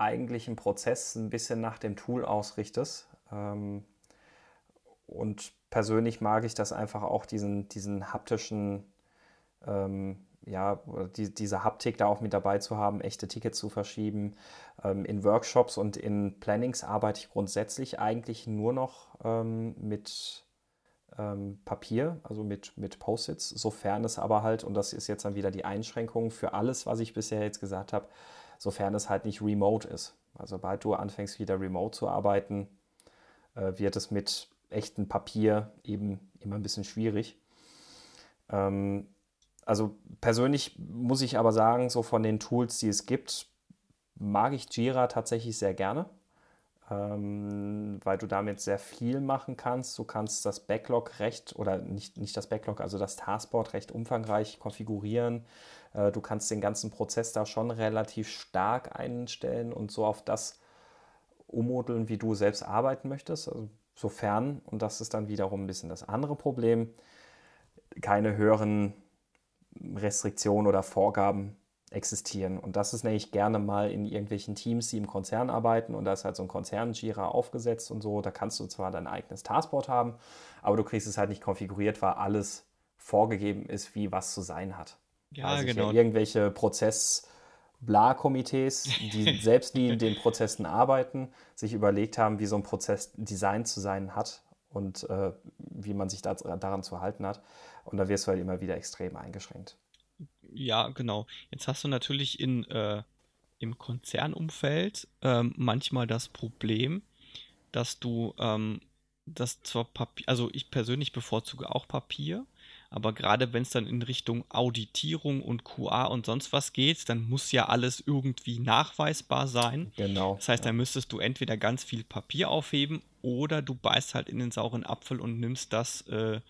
eigentlichen Prozess ein bisschen nach dem Tool ausrichtest. Ähm, und persönlich mag ich das einfach auch, diesen, diesen haptischen, ähm, ja, die, diese Haptik da auch mit dabei zu haben, echte Tickets zu verschieben. Ähm, in Workshops und in Plannings arbeite ich grundsätzlich eigentlich nur noch ähm, mit ähm, Papier, also mit, mit Post-its, sofern es aber halt, und das ist jetzt dann wieder die Einschränkung für alles, was ich bisher jetzt gesagt habe, sofern es halt nicht remote ist. Also sobald du anfängst wieder remote zu arbeiten, äh, wird es mit echtem Papier eben immer ein bisschen schwierig. Ähm, also persönlich muss ich aber sagen, so von den Tools, die es gibt, mag ich Jira tatsächlich sehr gerne, ähm, weil du damit sehr viel machen kannst. Du kannst das Backlog recht, oder nicht, nicht das Backlog, also das Taskboard recht umfangreich konfigurieren. Äh, du kannst den ganzen Prozess da schon relativ stark einstellen und so auf das ummodeln, wie du selbst arbeiten möchtest. Also sofern, und das ist dann wiederum ein bisschen das andere Problem, keine höheren Restriktionen oder Vorgaben existieren. Und das ist nämlich gerne mal in irgendwelchen Teams, die im Konzern arbeiten und da ist halt so ein Konzern-Jira aufgesetzt und so. Da kannst du zwar dein eigenes Taskboard haben, aber du kriegst es halt nicht konfiguriert, weil alles vorgegeben ist, wie was zu sein hat. Ja, also genau. irgendwelche Prozess-Bla-Komitees, die *laughs* selbst nie in den Prozessen arbeiten, sich überlegt haben, wie so ein Prozess designt zu sein hat und äh, wie man sich da, daran zu halten hat. Und da wirst du halt immer wieder extrem eingeschränkt. Ja, genau. Jetzt hast du natürlich in, äh, im Konzernumfeld ähm, manchmal das Problem, dass du ähm, das zwar Papier, also ich persönlich bevorzuge auch Papier, aber gerade wenn es dann in Richtung Auditierung und QA und sonst was geht, dann muss ja alles irgendwie nachweisbar sein. Genau. Das heißt, dann müsstest du entweder ganz viel Papier aufheben oder du beißt halt in den sauren Apfel und nimmst das, äh,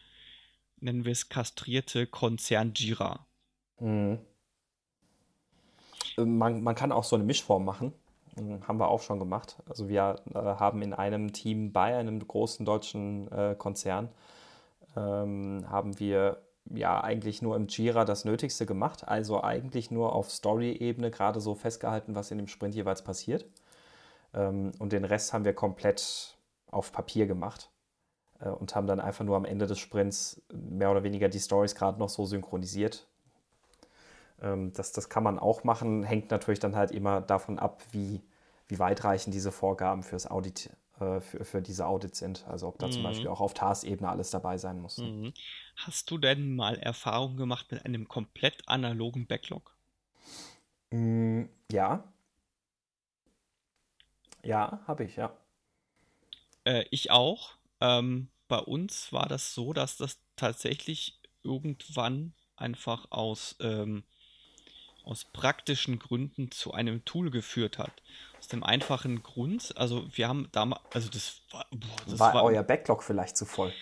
nennen wir es kastrierte Konzern Jira. Mhm. Man, man kann auch so eine Mischform machen. Hm, haben wir auch schon gemacht. Also wir äh, haben in einem Team bei einem großen deutschen äh, Konzern ähm, haben wir ja eigentlich nur im Jira das Nötigste gemacht, also eigentlich nur auf Story-Ebene gerade so festgehalten, was in dem Sprint jeweils passiert. Ähm, und den Rest haben wir komplett auf Papier gemacht äh, und haben dann einfach nur am Ende des Sprints mehr oder weniger die Stories gerade noch so synchronisiert. Ähm, das, das kann man auch machen, hängt natürlich dann halt immer davon ab, wie, wie weitreichend diese Vorgaben fürs Audit äh, für, für diese Audits sind. Also ob da mhm. zum Beispiel auch auf Taskebene alles dabei sein muss. Mhm. Hast du denn mal Erfahrung gemacht mit einem komplett analogen Backlog? Mm, ja. Ja, habe ich, ja. Äh, ich auch. Ähm, bei uns war das so, dass das tatsächlich irgendwann einfach aus ähm, aus praktischen Gründen zu einem Tool geführt hat. Aus dem einfachen Grund, also wir haben damals, also das war. Boah, das war, war, euer Backlog vielleicht zu voll?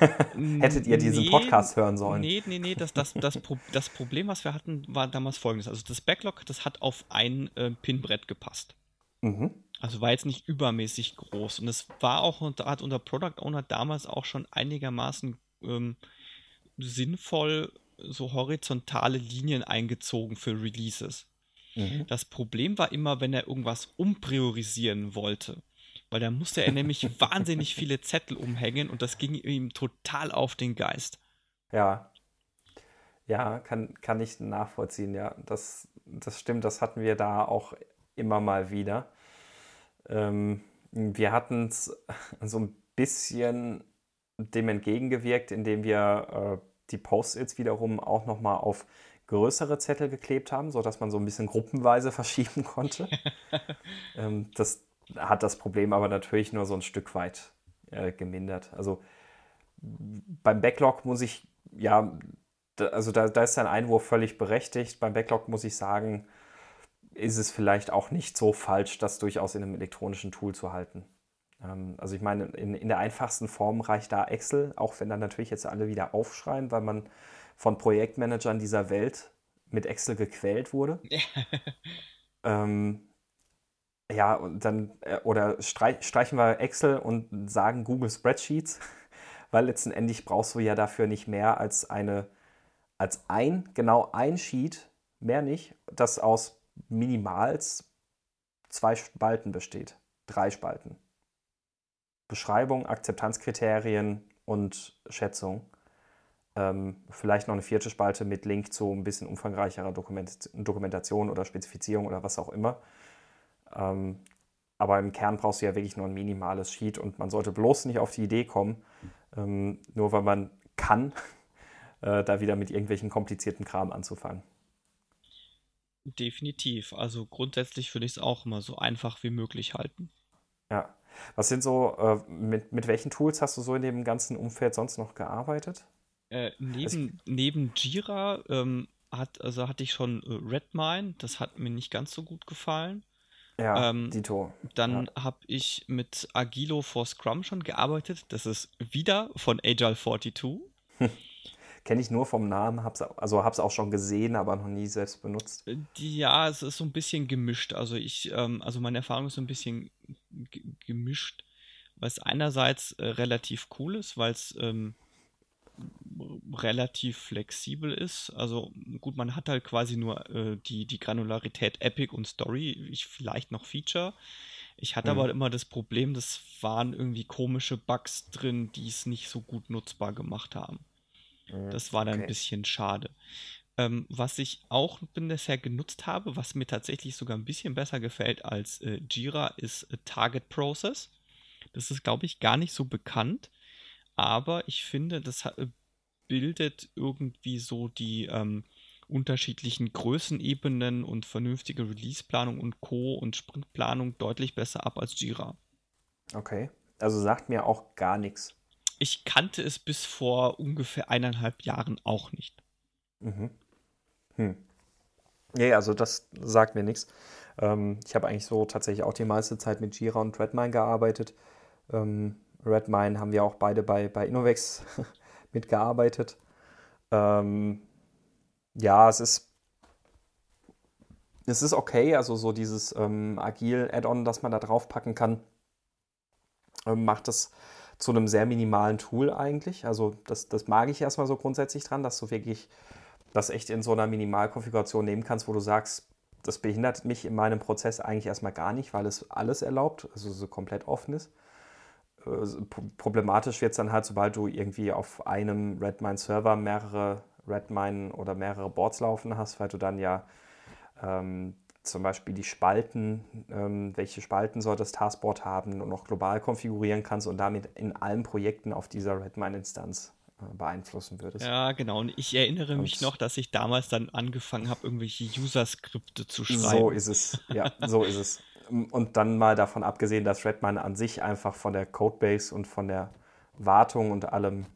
*laughs* Hättet ihr diesen nee, Podcast hören sollen? Nee, nee, nee, das, das, das, das Problem, was wir hatten, war damals folgendes. Also das Backlog, das hat auf ein äh, Pinbrett gepasst. Mhm. Also war jetzt nicht übermäßig groß. Und es war auch hat unter Product Owner damals auch schon einigermaßen ähm, sinnvoll so horizontale Linien eingezogen für Releases. Mhm. Das Problem war immer, wenn er irgendwas umpriorisieren wollte. Weil da musste er nämlich *laughs* wahnsinnig viele Zettel umhängen und das ging ihm total auf den Geist. Ja. Ja, kann, kann ich nachvollziehen, ja. Das, das stimmt, das hatten wir da auch immer mal wieder. Ähm, wir hatten es *laughs* so ein bisschen dem entgegengewirkt, indem wir äh, die Post-its wiederum auch nochmal auf größere Zettel geklebt haben, sodass man so ein bisschen gruppenweise *laughs* verschieben konnte. *laughs* ähm, das hat das Problem aber natürlich nur so ein Stück weit äh, gemindert. Also beim Backlog muss ich, ja, da, also da, da ist dein Einwurf völlig berechtigt. Beim Backlog muss ich sagen, ist es vielleicht auch nicht so falsch, das durchaus in einem elektronischen Tool zu halten. Ähm, also ich meine, in, in der einfachsten Form reicht da Excel, auch wenn dann natürlich jetzt alle wieder aufschreien, weil man von Projektmanagern dieser Welt mit Excel gequält wurde. *laughs* ähm, ja, und dann, äh, oder streich, streichen wir Excel und sagen Google Spreadsheets, *laughs* weil letztendlich brauchst du ja dafür nicht mehr als eine, als ein, genau ein Sheet, mehr nicht, das aus minimals zwei Spalten besteht. Drei Spalten. Beschreibung, Akzeptanzkriterien und Schätzung. Ähm, vielleicht noch eine vierte Spalte mit Link zu ein bisschen umfangreicherer Dokument Dokumentation oder Spezifizierung oder was auch immer. Ähm, aber im Kern brauchst du ja wirklich nur ein minimales Sheet und man sollte bloß nicht auf die Idee kommen, ähm, nur weil man kann, *laughs* äh, da wieder mit irgendwelchen komplizierten Kram anzufangen. Definitiv. Also grundsätzlich würde ich es auch immer so einfach wie möglich halten. Ja. Was sind so, äh, mit, mit welchen Tools hast du so in dem ganzen Umfeld sonst noch gearbeitet? Äh, neben, also neben Jira ähm, hat, also hatte ich schon äh, Redmine, das hat mir nicht ganz so gut gefallen. Ja, ähm, Dito. Dann ja. habe ich mit Agilo for Scrum schon gearbeitet. Das ist wieder von Agile 42. *laughs* Kenne ich nur vom Namen, hab's, also habe es auch schon gesehen, aber noch nie selbst benutzt. Äh, ja, es ist so ein bisschen gemischt. Also ich, ähm, also meine Erfahrung ist so ein bisschen gemischt, es einerseits äh, relativ cool ist, weil es ähm, relativ flexibel ist. Also gut, man hat halt quasi nur äh, die, die Granularität Epic und Story, ich, vielleicht noch Feature. Ich hatte mhm. aber immer das Problem, das waren irgendwie komische Bugs drin, die es nicht so gut nutzbar gemacht haben. Mhm, das war dann okay. ein bisschen schade. Ähm, was ich auch bisher genutzt habe, was mir tatsächlich sogar ein bisschen besser gefällt als äh, Jira, ist äh, Target Process. Das ist, glaube ich, gar nicht so bekannt, aber ich finde, das äh, bildet irgendwie so die ähm, unterschiedlichen Größenebenen und vernünftige Releaseplanung und Co. und Sprintplanung deutlich besser ab als Jira. Okay, also sagt mir auch gar nichts. Ich kannte es bis vor ungefähr eineinhalb Jahren auch nicht. Mhm. Hm. Nee, also das sagt mir nichts. Ähm, ich habe eigentlich so tatsächlich auch die meiste Zeit mit Jira und Redmine gearbeitet. Ähm, Redmine haben wir auch beide bei, bei Innovex *laughs* mitgearbeitet. Ähm, ja, es ist, es ist okay, also so dieses ähm, Agil-Add-on, das man da drauf packen kann, ähm, macht es zu einem sehr minimalen Tool eigentlich. Also das, das mag ich erstmal so grundsätzlich dran, dass du wirklich das echt in so einer Minimalkonfiguration nehmen kannst, wo du sagst, das behindert mich in meinem Prozess eigentlich erstmal gar nicht, weil es alles erlaubt, also so komplett offen ist. Äh, problematisch wird es dann halt, sobald du irgendwie auf einem Redmine-Server mehrere Redmine oder mehrere Boards laufen hast, weil du dann ja ähm, zum Beispiel die Spalten, ähm, welche Spalten soll das Taskboard haben und noch global konfigurieren kannst und damit in allen Projekten auf dieser Redmine-Instanz beeinflussen würdest. Ja, genau. Und ich erinnere und mich noch, dass ich damals dann angefangen habe, irgendwelche User-Skripte zu schreiben. So ist es. Ja, so ist es. Und dann mal davon abgesehen, dass Redmine an sich einfach von der Codebase und von der Wartung und allem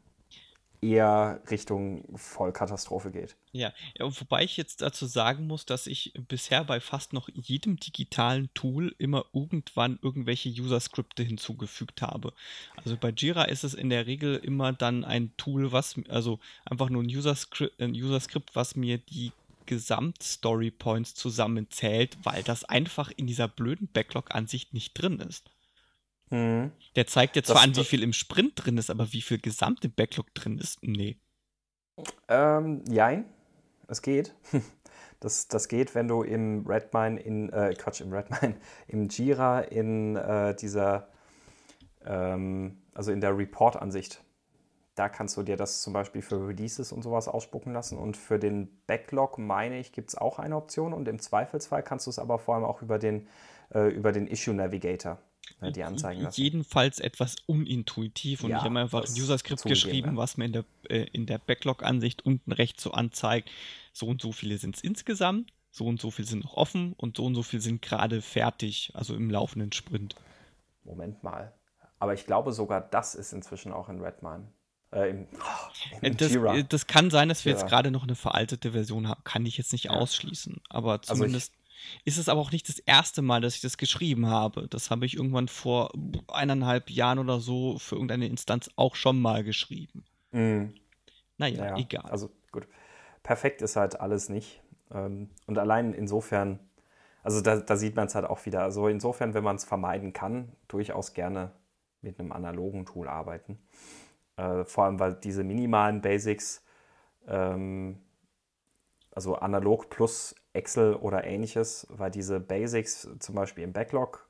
eher Richtung Vollkatastrophe geht. Ja, ja, wobei ich jetzt dazu sagen muss, dass ich bisher bei fast noch jedem digitalen Tool immer irgendwann irgendwelche User-Skripte hinzugefügt habe. Also bei Jira ist es in der Regel immer dann ein Tool, was, also einfach nur ein User-Skript, User was mir die Gesamt-Story-Points zusammenzählt, weil das einfach in dieser blöden Backlog-Ansicht nicht drin ist. Mhm. Der zeigt jetzt zwar an, wie viel im Sprint drin ist, aber wie viel gesamt im Backlog drin ist, nee. Ähm, jein. Es geht. *laughs* Das, das geht, wenn du im Redmine in, äh, Quatsch, im Redmine, *laughs* im Jira in äh, dieser, ähm, also in der Report-Ansicht, da kannst du dir das zum Beispiel für Releases und sowas ausspucken lassen. Und für den Backlog, meine ich, gibt es auch eine Option. Und im Zweifelsfall kannst du es aber vor allem auch über den, äh, über den Issue Navigator die anzeigen lassen. Jedenfalls etwas unintuitiv und ja, ich habe einfach ein User-Skript geschrieben, ja. was mir in der, äh, in der Backlog-Ansicht unten rechts so anzeigt, so und so viele sind es insgesamt, so und so viele sind noch offen und so und so viele sind gerade fertig, also im laufenden Sprint. Moment mal. Aber ich glaube sogar, das ist inzwischen auch in Redmine. Äh, im, *laughs* oh, in das, Jira. das kann sein, dass wir Jira. jetzt gerade noch eine veraltete Version haben. Kann ich jetzt nicht ja. ausschließen. Aber zumindest. Also ich, ist es aber auch nicht das erste Mal, dass ich das geschrieben habe. Das habe ich irgendwann vor eineinhalb Jahren oder so für irgendeine Instanz auch schon mal geschrieben. Mhm. Naja, naja, egal. Also gut. Perfekt ist halt alles nicht. Ähm, und allein insofern, also da, da sieht man es halt auch wieder. Also insofern, wenn man es vermeiden kann, durchaus gerne mit einem analogen Tool arbeiten. Äh, vor allem, weil diese minimalen Basics, ähm, also analog plus Excel oder ähnliches, weil diese Basics zum Beispiel im Backlog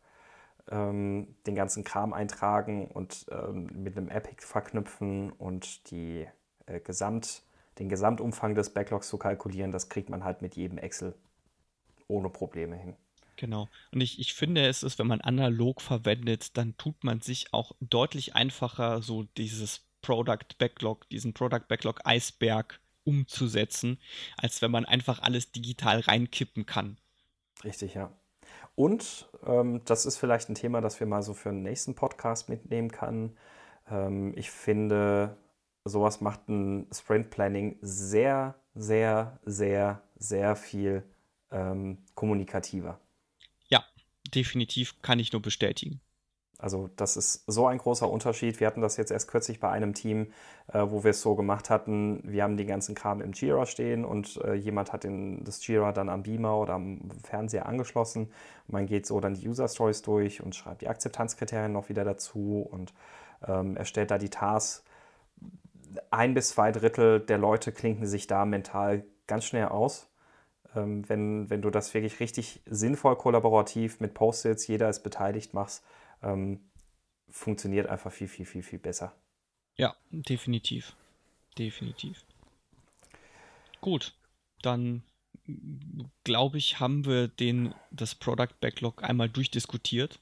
ähm, den ganzen Kram eintragen und ähm, mit einem Epic verknüpfen und die, äh, Gesamt, den Gesamtumfang des Backlogs zu kalkulieren, das kriegt man halt mit jedem Excel ohne Probleme hin. Genau. Und ich, ich finde, es ist, wenn man analog verwendet, dann tut man sich auch deutlich einfacher so dieses Product Backlog, diesen Product Backlog Eisberg umzusetzen, als wenn man einfach alles digital reinkippen kann. Richtig, ja. Und ähm, das ist vielleicht ein Thema, das wir mal so für den nächsten Podcast mitnehmen können. Ähm, ich finde, sowas macht ein Sprint Planning sehr, sehr, sehr, sehr viel ähm, kommunikativer. Ja, definitiv kann ich nur bestätigen. Also das ist so ein großer Unterschied. Wir hatten das jetzt erst kürzlich bei einem Team, äh, wo wir es so gemacht hatten. Wir haben den ganzen Kram im Jira stehen und äh, jemand hat den, das Jira dann am Beamer oder am Fernseher angeschlossen. man geht so dann die User Stories durch und schreibt die Akzeptanzkriterien noch wieder dazu und ähm, erstellt da die Tasks. Ein bis zwei Drittel der Leute klinken sich da mental ganz schnell aus. Ähm, wenn, wenn du das wirklich richtig sinnvoll kollaborativ mit Post-its, jeder ist beteiligt, machst, ähm, funktioniert einfach viel, viel, viel, viel besser. Ja, definitiv. Definitiv. Gut, dann glaube ich, haben wir den, das Product Backlog einmal durchdiskutiert.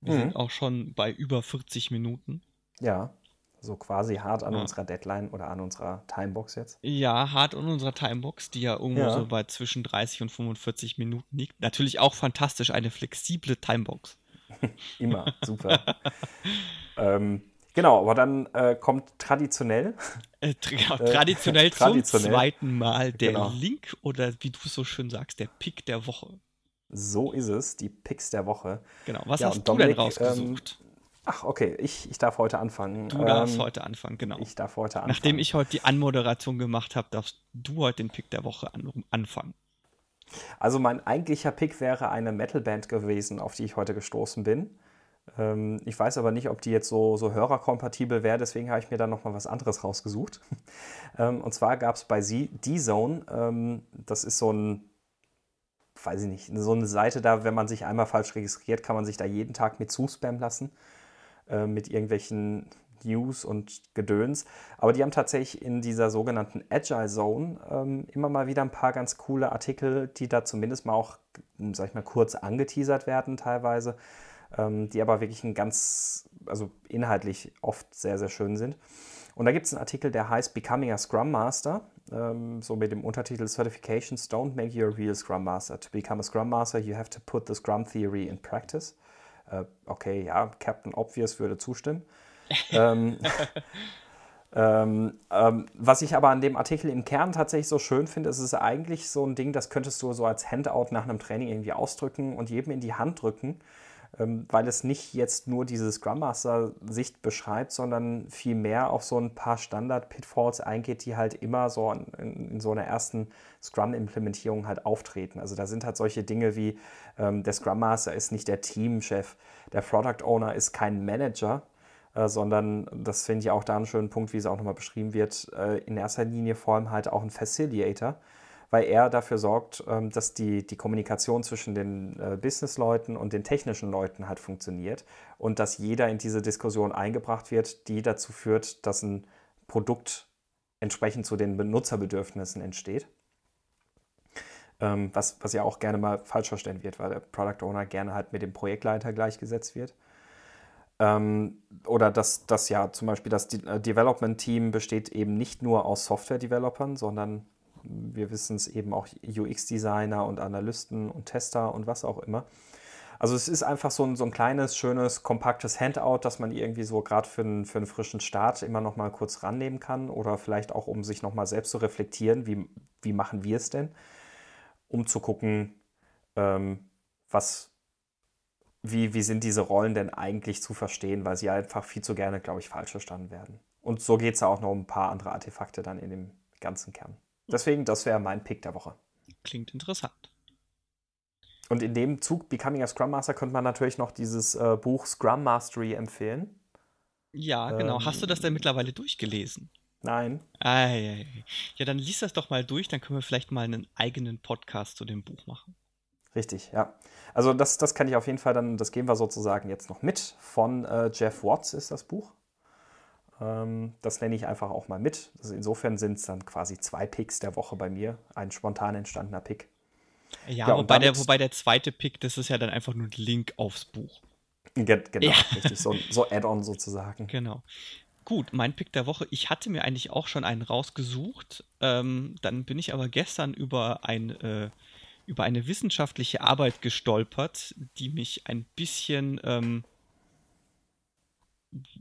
Wir mhm. sind auch schon bei über 40 Minuten. Ja, so quasi hart an ja. unserer Deadline oder an unserer Timebox jetzt. Ja, hart an unserer Timebox, die ja irgendwo ja. so bei zwischen 30 und 45 Minuten liegt. Natürlich auch fantastisch, eine flexible Timebox. *laughs* Immer, super. ähm, genau, aber dann äh, kommt traditionell. Äh, tra äh, traditionell, *laughs* zum zweiten Mal der genau. Link oder wie du so schön sagst, der Pick der Woche. So ist es, die Picks der Woche. Genau, was ja, hast du Dominik, denn rausgesucht? Ähm, ach, okay, ich, ich darf heute anfangen. Du darfst ähm, heute anfangen, genau. Ich darf heute anfangen. Nachdem ich heute die Anmoderation gemacht habe, darfst du heute den Pick der Woche an anfangen. Also mein eigentlicher Pick wäre eine Metalband gewesen, auf die ich heute gestoßen bin. Ähm, ich weiß aber nicht, ob die jetzt so, so hörerkompatibel wäre, deswegen habe ich mir da nochmal was anderes rausgesucht. *laughs* ähm, und zwar gab es bei D-Zone, ähm, das ist so ein, weiß ich nicht, so eine Seite da, wenn man sich einmal falsch registriert, kann man sich da jeden Tag mit zuspammen lassen, äh, mit irgendwelchen News und Gedöns. Aber die haben tatsächlich in dieser sogenannten Agile Zone ähm, immer mal wieder ein paar ganz coole Artikel, die da zumindest mal auch, sag ich mal, kurz angeteasert werden teilweise, ähm, die aber wirklich ein ganz, also inhaltlich oft sehr, sehr schön sind. Und da gibt es einen Artikel, der heißt Becoming a Scrum Master, ähm, so mit dem Untertitel Certifications don't make you a real Scrum Master. To become a Scrum Master, you have to put the Scrum Theory in practice. Äh, okay, ja, Captain Obvious würde zustimmen. Ähm, ähm, ähm, was ich aber an dem Artikel im Kern tatsächlich so schön finde, ist es eigentlich so ein Ding, das könntest du so als Handout nach einem Training irgendwie ausdrücken und jedem in die Hand drücken, ähm, weil es nicht jetzt nur diese Scrum Master-Sicht beschreibt, sondern vielmehr auf so ein paar Standard-Pitfalls eingeht, die halt immer so in, in so einer ersten Scrum-Implementierung halt auftreten. Also da sind halt solche Dinge wie ähm, der Scrum Master ist nicht der Teamchef, der Product Owner ist kein Manager, äh, sondern das finde ich auch da einen schönen Punkt, wie es auch nochmal beschrieben wird, äh, in erster Linie vor allem halt auch ein Facilitator, weil er dafür sorgt, ähm, dass die, die Kommunikation zwischen den äh, Businessleuten und den technischen Leuten halt funktioniert und dass jeder in diese Diskussion eingebracht wird, die dazu führt, dass ein Produkt entsprechend zu den Benutzerbedürfnissen entsteht. Ähm, was, was ja auch gerne mal falsch verstanden wird, weil der Product Owner gerne halt mit dem Projektleiter gleichgesetzt wird. Ähm, oder dass das ja zum Beispiel das äh, Development-Team besteht eben nicht nur aus Software-Developern, sondern wir wissen es eben auch UX-Designer und Analysten und Tester und was auch immer. Also es ist einfach so ein, so ein kleines, schönes, kompaktes Handout, das man irgendwie so gerade für, einen, für einen frischen Start immer noch mal kurz rannehmen kann oder vielleicht auch, um sich noch mal selbst zu reflektieren, wie, wie machen wir es denn, um zu gucken, ähm, was, wie, wie sind diese Rollen denn eigentlich zu verstehen, weil sie einfach viel zu gerne, glaube ich, falsch verstanden werden. Und so geht es auch noch um ein paar andere Artefakte dann in dem ganzen Kern. Deswegen, das wäre mein Pick der Woche. Klingt interessant. Und in dem Zug Becoming a Scrum Master könnte man natürlich noch dieses äh, Buch Scrum Mastery empfehlen. Ja, genau. Ähm, Hast du das denn mittlerweile durchgelesen? Nein. Ja, ja. ja, dann liest das doch mal durch, dann können wir vielleicht mal einen eigenen Podcast zu dem Buch machen. Richtig, ja. Also das, das kann ich auf jeden Fall dann, das geben wir sozusagen jetzt noch mit. Von äh, Jeff Watts ist das Buch. Ähm, das nenne ich einfach auch mal mit. Also insofern sind es dann quasi zwei Picks der Woche bei mir. Ein spontan entstandener Pick. Ja, ja wobei, der, wobei der zweite Pick, das ist ja dann einfach nur ein Link aufs Buch. Genau, ja. richtig. So, so Add-on sozusagen. Genau. Gut, mein Pick der Woche. Ich hatte mir eigentlich auch schon einen rausgesucht. Ähm, dann bin ich aber gestern über ein äh, über eine wissenschaftliche Arbeit gestolpert, die mich ein bisschen, ähm,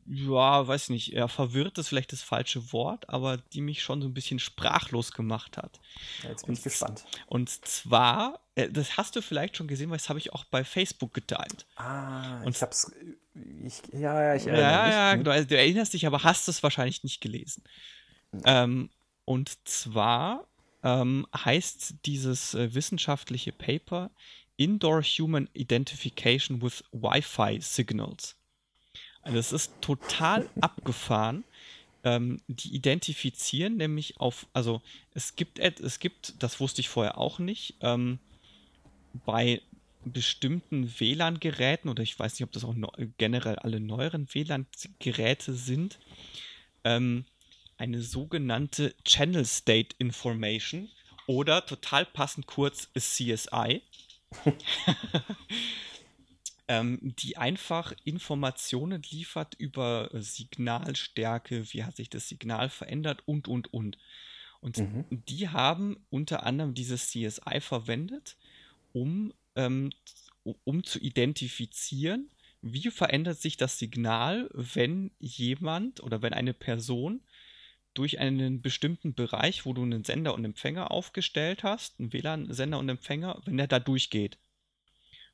ja, weiß nicht, ja, verwirrt ist vielleicht das falsche Wort, aber die mich schon so ein bisschen sprachlos gemacht hat. Ja, jetzt bin und, ich gespannt. Und zwar, äh, das hast du vielleicht schon gesehen, weil das habe ich auch bei Facebook geteilt. Ah, und ich hab's, ich, ja, ja, ich erinnere ja, mich. Ja, genau, also du erinnerst dich, aber hast es wahrscheinlich nicht gelesen. Ähm, und zwar ähm, heißt dieses äh, wissenschaftliche Paper Indoor Human Identification with Wi-Fi Signals. Also es ist total *laughs* abgefahren. Ähm, die identifizieren nämlich auf, also es gibt, es gibt, das wusste ich vorher auch nicht, ähm, bei bestimmten WLAN-Geräten oder ich weiß nicht, ob das auch generell alle neueren WLAN-Geräte sind, ähm, eine sogenannte Channel State Information oder total passend kurz CSI, *laughs* ähm, die einfach Informationen liefert über Signalstärke, wie hat sich das Signal verändert und, und, und. Und mhm. die haben unter anderem dieses CSI verwendet, um, ähm, um zu identifizieren, wie verändert sich das Signal, wenn jemand oder wenn eine Person durch einen bestimmten Bereich, wo du einen Sender und Empfänger aufgestellt hast, einen WLAN-Sender und Empfänger, wenn der da durchgeht.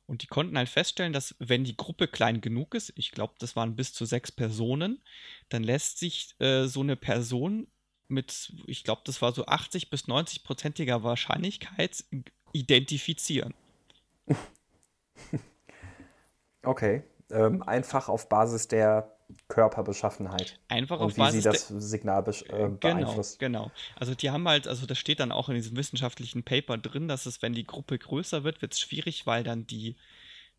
Und die konnten halt feststellen, dass wenn die Gruppe klein genug ist, ich glaube, das waren bis zu sechs Personen, dann lässt sich äh, so eine Person mit, ich glaube, das war so 80 bis 90 prozentiger Wahrscheinlichkeit identifizieren. *laughs* Okay. ähm, einfach auf Basis der Körperbeschaffenheit. Einfach und auf wie Basis sie das Signal be äh, Genau, beeinflusst. genau. Also die haben halt, also das steht dann auch in diesem wissenschaftlichen Paper drin, dass es, wenn die Gruppe größer wird, wird es schwierig, weil dann die,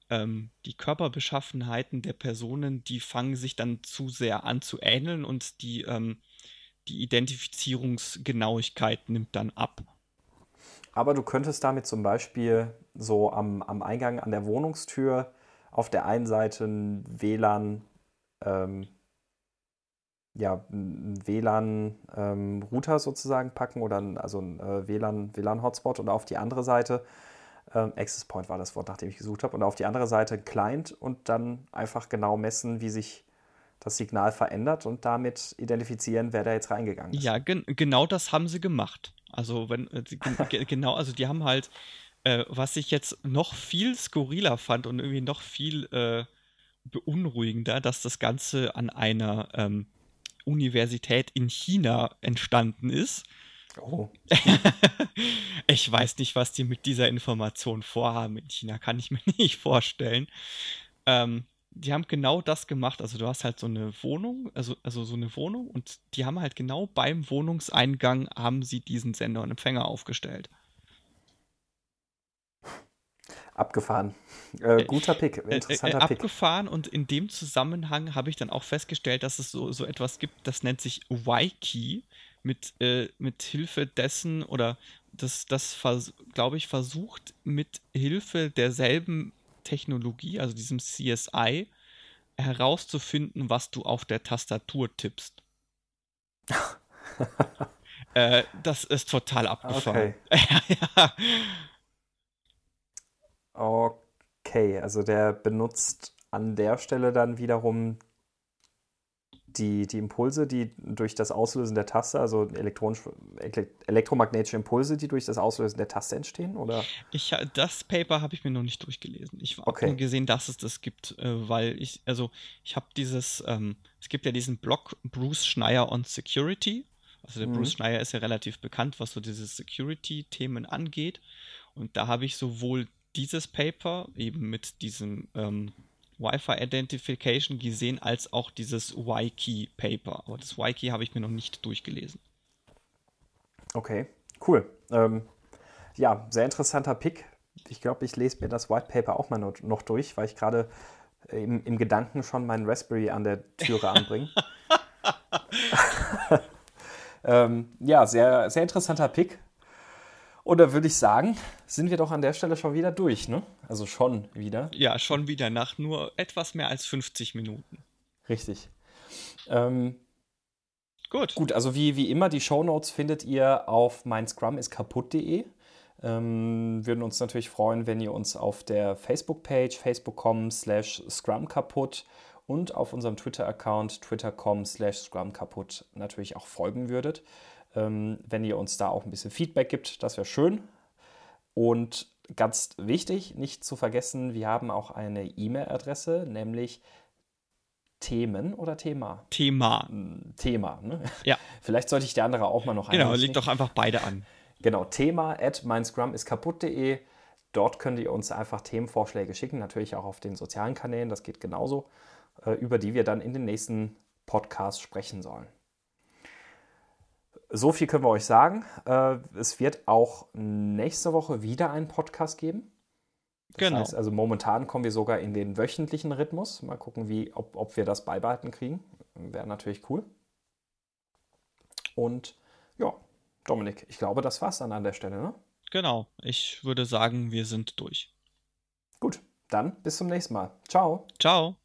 ähm, die Körperbeschaffenheiten der Personen, die fangen sich dann zu sehr an zu ähneln und die, ähm, die Identifizierungsgenauigkeit nimmt dann ab. Aber du könntest damit zum Beispiel so am, am Eingang an der Wohnungstür auf der einen Seite ein WLAN, ähm, ja, WLAN-Router sozusagen packen oder ein, also ein äh, WLAN, WLAN-Hotspot und auf die andere Seite, ähm, Access Point war das Wort, nachdem ich gesucht habe, und auf die andere Seite ein Client und dann einfach genau messen, wie sich das Signal verändert und damit identifizieren, wer da jetzt reingegangen ist. Ja, gen genau das haben sie gemacht. Also wenn äh, *laughs* genau, also die haben halt, äh, was ich jetzt noch viel skurriler fand und irgendwie noch viel äh, beunruhigender, dass das Ganze an einer ähm, Universität in China entstanden ist. Oh, *laughs* ich weiß nicht, was die mit dieser Information vorhaben in China, kann ich mir *laughs* nicht vorstellen. Ähm, die haben genau das gemacht. Also du hast halt so eine Wohnung, also, also so eine Wohnung und die haben halt genau beim Wohnungseingang haben sie diesen Sender und Empfänger aufgestellt. Abgefahren. Äh, guter Pick, Äh, interessanter äh, Pick. abgefahren und in dem Zusammenhang habe ich dann auch festgestellt, dass es so, so etwas gibt, das nennt sich Y-Key, mit, äh, mit Hilfe dessen oder das, das glaube ich, versucht mit Hilfe derselben Technologie, also diesem CSI, herauszufinden, was du auf der Tastatur tippst. *laughs* äh, das ist total abgefahren. *laughs* ja. Okay, also der benutzt an der Stelle dann wiederum die, die Impulse, die durch das Auslösen der Taste, also elektromagnetische Impulse, die durch das Auslösen der Taste entstehen, oder? Ich, ha- das Paper habe ich mir noch nicht durchgelesen. Ich habe Okay. nur gesehen, dass es das gibt, äh, weil ich, also ich habe dieses, ähm, es gibt ja diesen Blog Bruce Schneier on Security. Also der Mhm. Bruce Schneier ist ja relativ bekannt, was so diese Security-Themen angeht. Und da habe ich sowohl dieses Paper eben mit diesem ähm, Wi-Fi Identification gesehen, als auch dieses Y-Key Paper. Aber das Y-Key habe ich mir noch nicht durchgelesen. Okay, cool. Ähm, ja, sehr interessanter Pick. Ich glaube, ich lese mir das White Paper auch mal noch, noch durch, weil ich gerade äh, im, im Gedanken schon meinen Raspberry an der Türe anbringe. *laughs* *laughs* ähm, ja, sehr, sehr interessanter Pick. Und da würde ich sagen, sind wir doch an der Stelle schon wieder durch, ne? Also schon wieder. Ja, schon wieder nach nur etwas mehr als 50 Minuten. Richtig. Ähm, Gut. Gut, also wie, wie immer, die Shownotes findet ihr auf meinscrumiskaputt.de. Ähm, würden uns natürlich freuen, wenn ihr uns auf der Facebook-Page facebook.com slash scrumkaputt und auf unserem Twitter-Account twitter.com slash scrumkaputt natürlich auch folgen würdet. Ähm, wenn ihr uns da auch ein bisschen Feedback gibt, das wäre schön. Und ganz wichtig, nicht zu vergessen, wir haben auch eine E-Mail-Adresse, nämlich Themen oder Thema? Thema. Thema, ne? Ja. *laughs* Vielleicht sollte ich die andere auch mal noch Genau, legt doch einfach beide an. Genau, Thema at meinscrumiskaputt.de. Dort könnt ihr uns einfach Themenvorschläge schicken, natürlich auch auf den sozialen Kanälen, das geht genauso, äh, über die wir dann in den nächsten Podcasts sprechen sollen. So viel können wir euch sagen. Äh, Es wird auch nächste Woche wieder einen Podcast geben. Das Genau. heißt also, momentan kommen wir sogar in den wöchentlichen Rhythmus. Mal gucken, wie, ob, ob wir das beibehalten kriegen. Wäre natürlich cool. Und ja, Dominik, ich glaube, das war's dann an der Stelle. Ne? Genau. Ich würde sagen, wir sind durch. Gut, dann bis zum nächsten Mal. Ciao. Ciao.